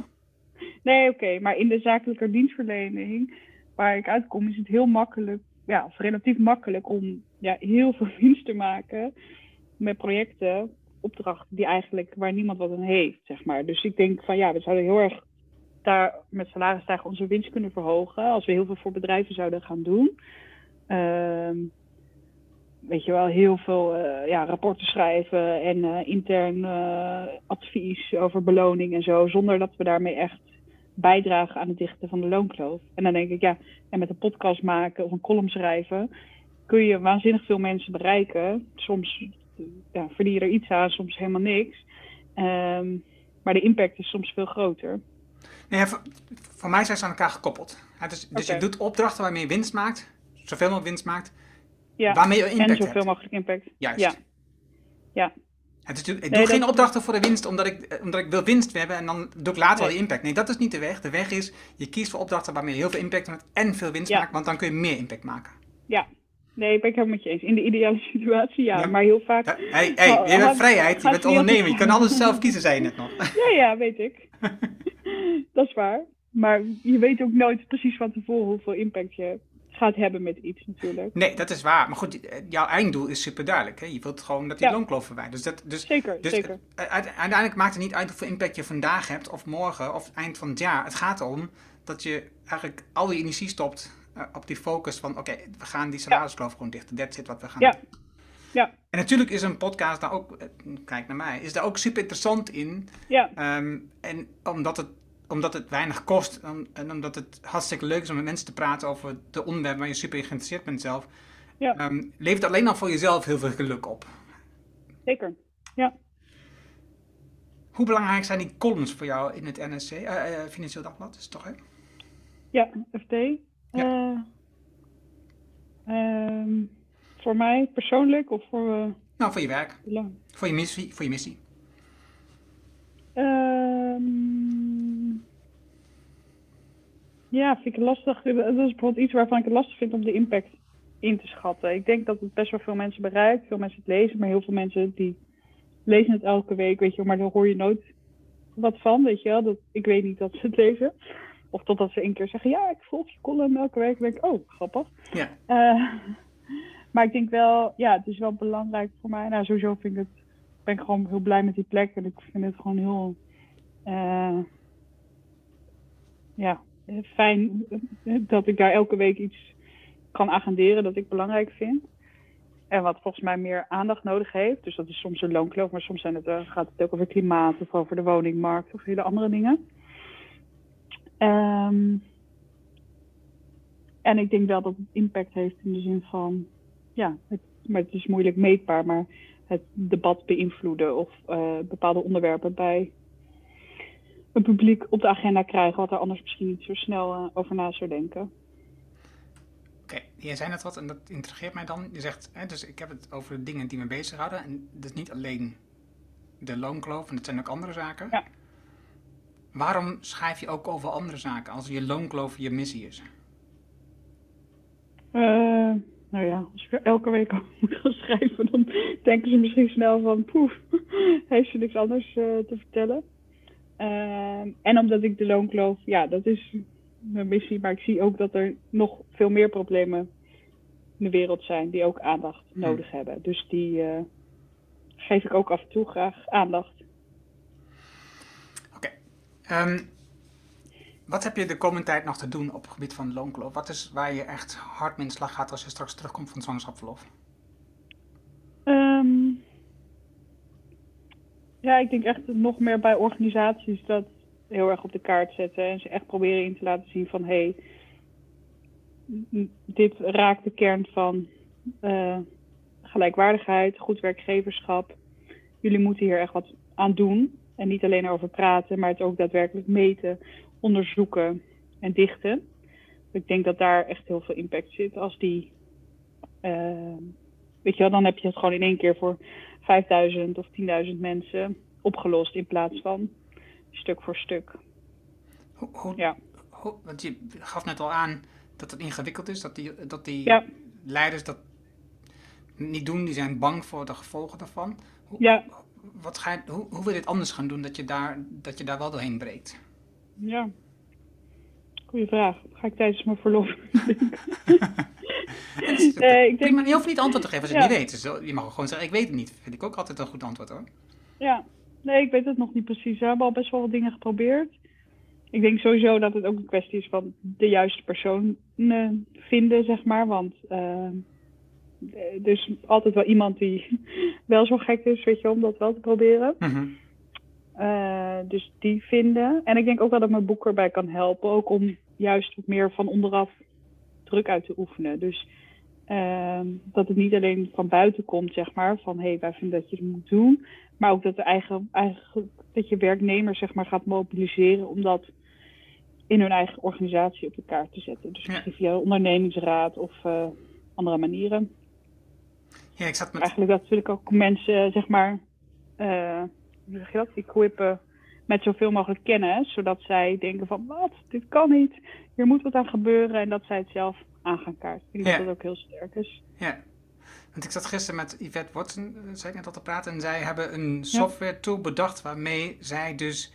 Nee, oké, maar in de zakelijke dienstverlening waar ik uitkom, is het heel makkelijk, ja, of relatief makkelijk om ja, heel veel winst te maken met projecten, opdrachten die eigenlijk waar niemand wat aan heeft, zeg maar. Dus ik denk van ja, we zouden heel erg daar met salarisstijgen onze winst kunnen verhogen als we heel veel voor bedrijven zouden gaan doen. Uh, weet je wel, heel veel eh, ja, rapporten schrijven en eh, intern eh, advies over beloning en zo, zonder dat we daarmee echt bijdragen aan het dichten van de loonkloof. En dan denk ik, ja, en met een podcast maken of een column schrijven, kun je waanzinnig veel mensen bereiken. Soms ja, verdien je er iets aan, soms helemaal niks. Ehm, maar de impact is soms veel groter. Nee, voor, voor mij zijn ze aan elkaar gekoppeld. Ja, dus dus je doet opdrachten waarmee je winst maakt, zoveel mogelijk winst maakt, Ja, waarmee je en impact zoveel hebt. mogelijk impact. Juist. Ja. Ja. Het is, natuurlijk- ik Nee, doe geen opdrachten voor de winst omdat ik, eh, omdat ik wil winst hebben en dan doe ik later wel die impact. Nee, dat is niet de weg. De weg is, je kiest voor opdrachten waarmee je heel veel impact hebt en veel winst Ja. maakt, want dan kun je meer impact maken. Ja. Nee, ben ik helemaal met je eens. In de ideale situatie, ja. Ja. Maar heel vaak... Ja, hey, hey, Oh, je hebt vrijheid, je bent ondernemer, je kan alles zelf kiezen, zei je net nog. Ja, ja, weet ik. dat is waar. Maar je weet ook nooit precies van tevoren hoeveel impact je gaat hebben met iets natuurlijk. Nee, dat is waar. Maar goed, jouw einddoel is super duidelijk. Hè? Je wilt gewoon dat die Ja. loonkloof verwijdert. Dus, dat, dus, Zeker, dus zeker. eh, uite- uiteindelijk maakt het niet uit hoeveel impact je vandaag hebt, of morgen, of eind van het jaar. Het gaat erom dat je eigenlijk al je energie stopt eh, op die focus van, oké, we gaan die salariskloof gewoon dichten. That's it wat we gaan Ja. doen. Ja, En natuurlijk is een podcast daar ook, eh, kijk naar mij, is daar ook super interessant in. ja, Ehm, en omdat het, omdat het weinig kost en, en omdat het hartstikke leuk is om met mensen te praten over de onderwerpen waar je super geïnteresseerd bent zelf, ja, ehm, levert alleen al voor jezelf heel veel geluk op. zeker. Ja. Hoe belangrijk zijn die columns voor jou in het NSC, eh, eh, Financieel Dagblad, is toch hè? Ja, FD. Eh, ehm, voor mij persoonlijk of voor Nou, voor je werk, belang? voor je missie, voor je missie. Ja, vind ik het lastig. Dat is bijvoorbeeld iets waarvan ik het lastig vind om de impact in te schatten. Ik denk dat het best wel veel mensen bereikt, veel mensen het lezen, maar heel veel mensen die lezen het elke week, weet je wel, maar daar hoor je nooit wat van, weet je wel. Dat, ik weet niet dat ze het lezen. Of totdat ze een keer zeggen, ja, ik volg je column elke week. Dan denk ik, oh, grappig. Ja. Eh, maar ik denk wel, ja, het is wel belangrijk voor mij. Nou, sowieso vind ik het, ben ik gewoon heel blij met die plek. En ik vind het gewoon heel, eh, ja, fijn eh, dat ik daar elke week iets kan agenderen dat ik belangrijk vind. En wat volgens mij meer aandacht nodig heeft. Dus dat is soms een loonkloof, maar soms zijn het, eh, gaat het ook over klimaat of over de woningmarkt of hele andere dingen. Ehm, en ik denk wel dat het impact heeft in de zin van, ja, het, maar het is moeilijk meetbaar, maar het debat beïnvloeden of eh, bepaalde onderwerpen bij het publiek op de agenda krijgen, wat er anders misschien niet zo snel eh, over na zou denken. Oké, jij zei net wat en dat intrigeert mij dan. Je zegt, hè, dus ik heb het over de dingen die me bezighouden. En dat is niet alleen de loonkloof, en dat zijn ook andere zaken. Ja. Waarom schrijf je ook over andere zaken als je loonkloof je missie is? Eh, nou ja, als ik er elke week over moet gaan schrijven, dan denken ze misschien snel van, poef, heeft ze niks anders eh, te vertellen. Ehm, en omdat ik de loonkloof, ja, dat is mijn missie, maar ik zie ook dat er nog veel meer problemen in de wereld zijn die ook aandacht nodig hebben. Dus die eh, geef ik ook af en toe graag aandacht. Oké. Ehm, wat heb je de komende tijd nog te doen op het gebied van loonkloof? Wat is waar je echt hard mee in slag gaat als je straks terugkomt van zwangerschapsverlof? Ehm, ja, ik denk echt nog meer bij organisaties dat heel erg op de kaart zetten en ze echt proberen in te laten zien van hé, hey, dit raakt de kern van eh, gelijkwaardigheid, goed werkgeverschap. Jullie moeten hier echt wat aan doen en niet alleen over praten, maar het ook daadwerkelijk meten, onderzoeken en dichten. Ik denk dat daar echt heel veel impact zit als die eh, weet je wel, dan heb je het gewoon in één keer voor 5000 of 10.000 mensen opgelost in plaats van stuk voor stuk. Hoe, hoe, Ja. want je gaf net al aan dat het ingewikkeld is, dat die, dat die Ja. leiders dat niet doen, die zijn bang voor de gevolgen daarvan. Hoe, Ja, wat ga je, hoe, hoe wil je dit anders gaan doen dat je daar, dat je daar wel doorheen breekt? ja. Goeie vraag. Ga ik tijdens mijn verlof? Nee, ik denk, Prima, je hoeft niet antwoord te geven als je Ja. het niet weet. Dus je mag gewoon zeggen, ik weet het niet. Vind ik ook altijd een goed antwoord hoor. ja. Nee, ik weet het nog niet precies. We hebben al best wel wat dingen geprobeerd. Ik denk sowieso dat het ook een kwestie is van de juiste persoon eh, vinden, zeg maar. Want eh, eh, dus altijd wel iemand die wel zo gek is, weet je, om dat wel te proberen. Mhm. Eh, dus die vinden. En ik denk ook wel dat mijn boek erbij kan helpen. Ook om juist wat meer van onderaf druk uit te oefenen. Dus ehm, dat het niet alleen van buiten komt, zeg maar. Van hé, hey, wij vinden dat je het moet doen. Maar ook dat, de eigen, eigen, dat je werknemer zeg maar, gaat mobiliseren om dat in hun eigen organisatie op de kaart te zetten. Dus Ja. via ondernemingsraad of eh, andere manieren. Ja, ik zat met... Eigenlijk dat wil ik ook mensen, zeg maar, eh, hoe zeg je dat, equippen met zoveel mogelijk kennis. Zodat zij denken van, wat, dit kan niet. Hier moet wat aan gebeuren. En dat zij het zelf aan gaan kaarten. Ik denk Ja. dat dat ook heel sterk is. Ja. Want ik zat gisteren met Yvette Watson, eh, zei ik net al te praten, en zij hebben een software tool bedacht waarmee zij dus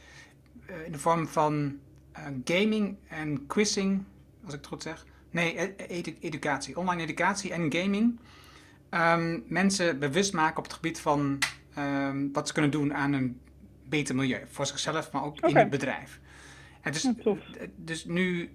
eh, in de vorm van eh, gaming en quizzing, als ik het goed zeg, nee, e- edu- educatie, online educatie en gaming, ehm, mensen bewust maken op het gebied van ehm, wat ze kunnen doen aan een beter milieu, voor zichzelf, maar ook in het bedrijf. En dus, dus nu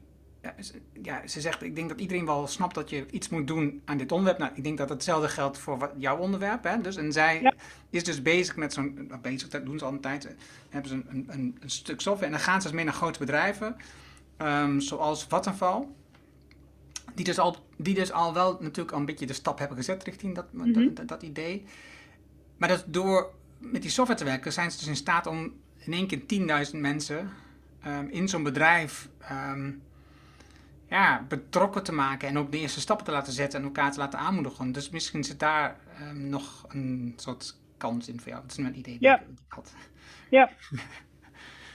ja, ze- zegt, ik denk dat iedereen wel snapt dat je iets moet doen aan dit onderwerp. Nou, ik denk dat hetzelfde geldt voor wat, jouw onderwerp. Hè? Dus, en zij Ja. is dus bezig met zo'n, nou, bezig, dat doen ze al een tijd. eh, hebben ze een, een, een, stuk software en dan gaan ze dus mee naar grote bedrijven, ehm, zoals Vattenfall. Die dus, al, die dus al wel natuurlijk al een beetje de stap hebben gezet richting dat, Mhm. dat, dat, dat idee. Maar dat door met die software te werken, zijn ze dus in staat om in één keer 10.000 mensen ehm, in zo'n bedrijf ehm, ja, betrokken te maken en ook de eerste stappen te laten zetten en elkaar te laten aanmoedigen. Dus misschien zit daar ehm, nog een soort kans in voor jou. Dat is mijn idee. Ja. die ik had. Ja.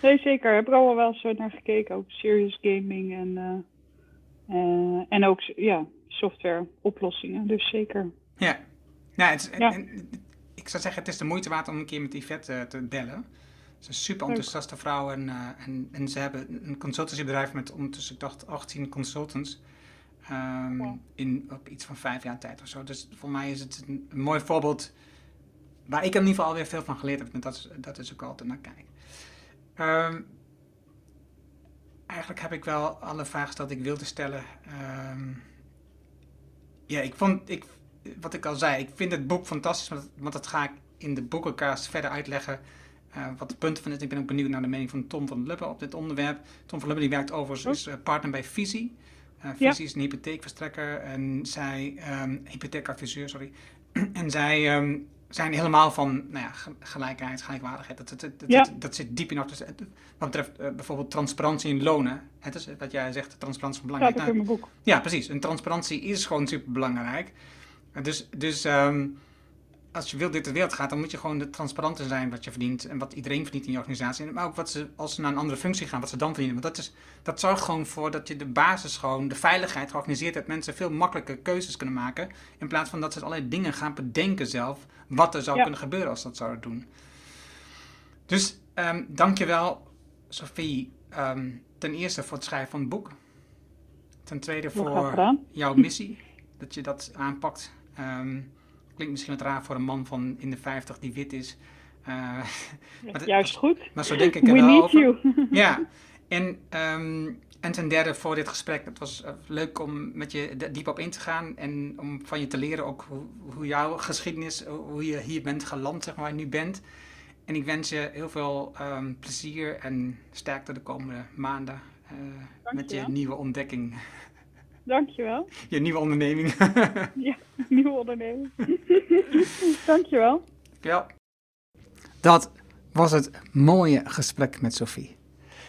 Nee, zeker. Heb ik al wel eens naar gekeken. Ook serious gaming en, eh, eh, en ook ja, software oplossingen. Dus zeker. Ja. Nou, het Ja. en- ik zou zeggen, het is de moeite waard om een keer met Yvette eh, te bellen. Ze is een super enthousiaste vrouw en, eh, en, en ze hebben een consultancybedrijf met ondertussen, ik dacht, 18 consultants. Wow. In ook iets van vijf jaar tijd of zo. Dus voor mij is het een, een mooi voorbeeld waar ik in ieder geval alweer veel van geleerd heb. En dat is, dat is ook altijd naar kijken. Ehm, eigenlijk heb ik wel alle vragen die ik wilde stellen. Ehm, ja, ik vond, ik, wat ik al zei, ik vind het boek fantastisch, want, want dat ga ik in de boekencast verder uitleggen. eh, wat de punten van is. Ik ben ook benieuwd naar de mening van Tom van Lubbe op dit onderwerp. Tom van Lubbe die werkt overigens, is eh, partner bij Visie. Ja. Visie is een hypotheekverstrekker en zij, ehm hypotheekadviseur, sorry. en zij ehm, zijn helemaal van nou ja, ge- gelijkheid, gelijkwaardigheid. Dat, dat, dat, Ja. zit diep in. Dus, Wat betreft bijvoorbeeld transparantie in lonen. Het is wat jij zegt, transparantie is belangrijk. Nou, in mijn boek. ja, precies. En transparantie is gewoon super belangrijk. Dus, dus ehm, als je wilt dit de wereld gaat, dan moet je gewoon de transparant in zijn wat je verdient en wat iedereen verdient in je organisatie. Maar ook wat ze, als ze naar een andere functie gaan, wat ze dan verdienen. Want dat, is, dat zorgt gewoon voor dat je de basis gewoon, de veiligheid georganiseerd hebt. Mensen veel makkelijker keuzes kunnen maken. In plaats van dat ze allerlei dingen gaan bedenken zelf. Wat er zou Ja. kunnen gebeuren als ze dat zouden doen. Dus ehm dankjewel, Sophie. ehm, ten eerste voor het schrijven van het boek. Ten tweede voor jouw missie, dat je dat aanpakt. Ehm, klinkt misschien wat raar voor een man van in de 50 die wit is. Eh, maar, dat- Juist goed. maar zo denk ik er We wel over. you. Ja, en, ehm, en ten derde voor dit gesprek. Het was eh, leuk om met je diep op in te gaan en om van je te leren ook hoe, hoe jouw geschiedenis, hoe je hier bent geland, zeg maar, waar je nu bent. En ik wens je heel veel ehm, plezier en sterkte de komende maanden eh, met je nieuwe ontdekking, Dankjewel. je nieuwe onderneming. Ja, nieuwe onderneming. Dankjewel. Ja. Dat was het mooie gesprek met Sophie.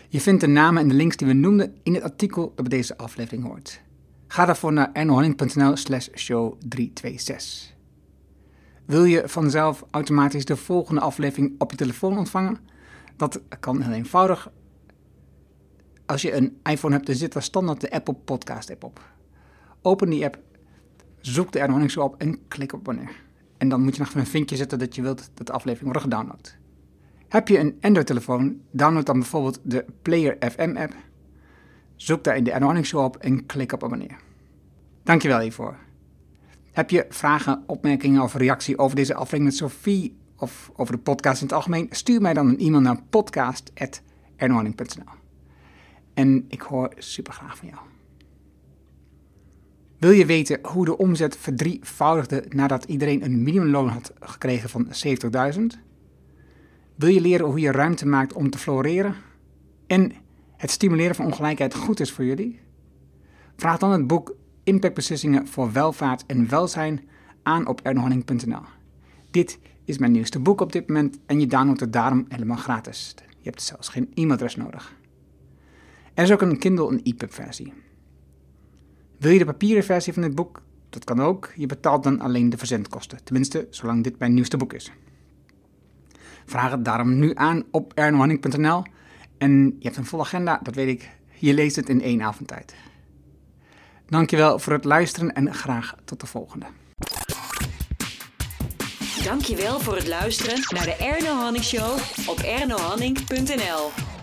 Je vindt de namen en de links die we noemden in het artikel dat bij deze aflevering hoort. Ga daarvoor naar ernohanning.nl slash show 326. Wil je vanzelf automatisch de volgende aflevering op je telefoon ontvangen? Dat kan heel eenvoudig. Als je een iPhone hebt, dan zit daar standaard de Apple Podcast app op. Open die app, zoek de Erno Show op en klik op wanneer. En dan moet je nog een vinkje zetten dat je wilt dat de aflevering wordt gedownload. Heb je een Android-telefoon, download dan bijvoorbeeld de Player FM app. Zoek daar in de Erno Show op en klik op abonneer. Dankjewel hiervoor. Heb je vragen, opmerkingen of reactie over deze aflevering met Sophie of over de podcast in het algemeen? Stuur mij dan een e-mail naar podcast.ernohanning.nl En ik hoor super graag van jou. Wil je weten hoe de omzet verdrievoudigde nadat iedereen een minimumloon had gekregen van 70.000? Wil je leren hoe je ruimte maakt om te floreren? En het stimuleren van ongelijkheid goed is voor jullie? Vraag dan het boek Impactbeslissingen voor welvaart en welzijn aan op ernohanning.nl. Dit is mijn nieuwste boek op dit moment en je downloadt het daarom helemaal gratis. Je hebt zelfs geen e-mailadres nodig. Er is ook een Kindle en EPUB versie. Wil je de papieren versie van dit boek? Dat kan ook. Je betaalt dan alleen de verzendkosten. Tenminste, zolang dit mijn nieuwste boek is. Vraag het daarom nu aan op ernohanning.nl. En je hebt een volle agenda, dat weet ik. Je leest het in één avondtijd. Dankjewel voor het luisteren en graag tot de volgende. Dankjewel voor het luisteren naar de Erno Hanning Show op ernohanning.nl.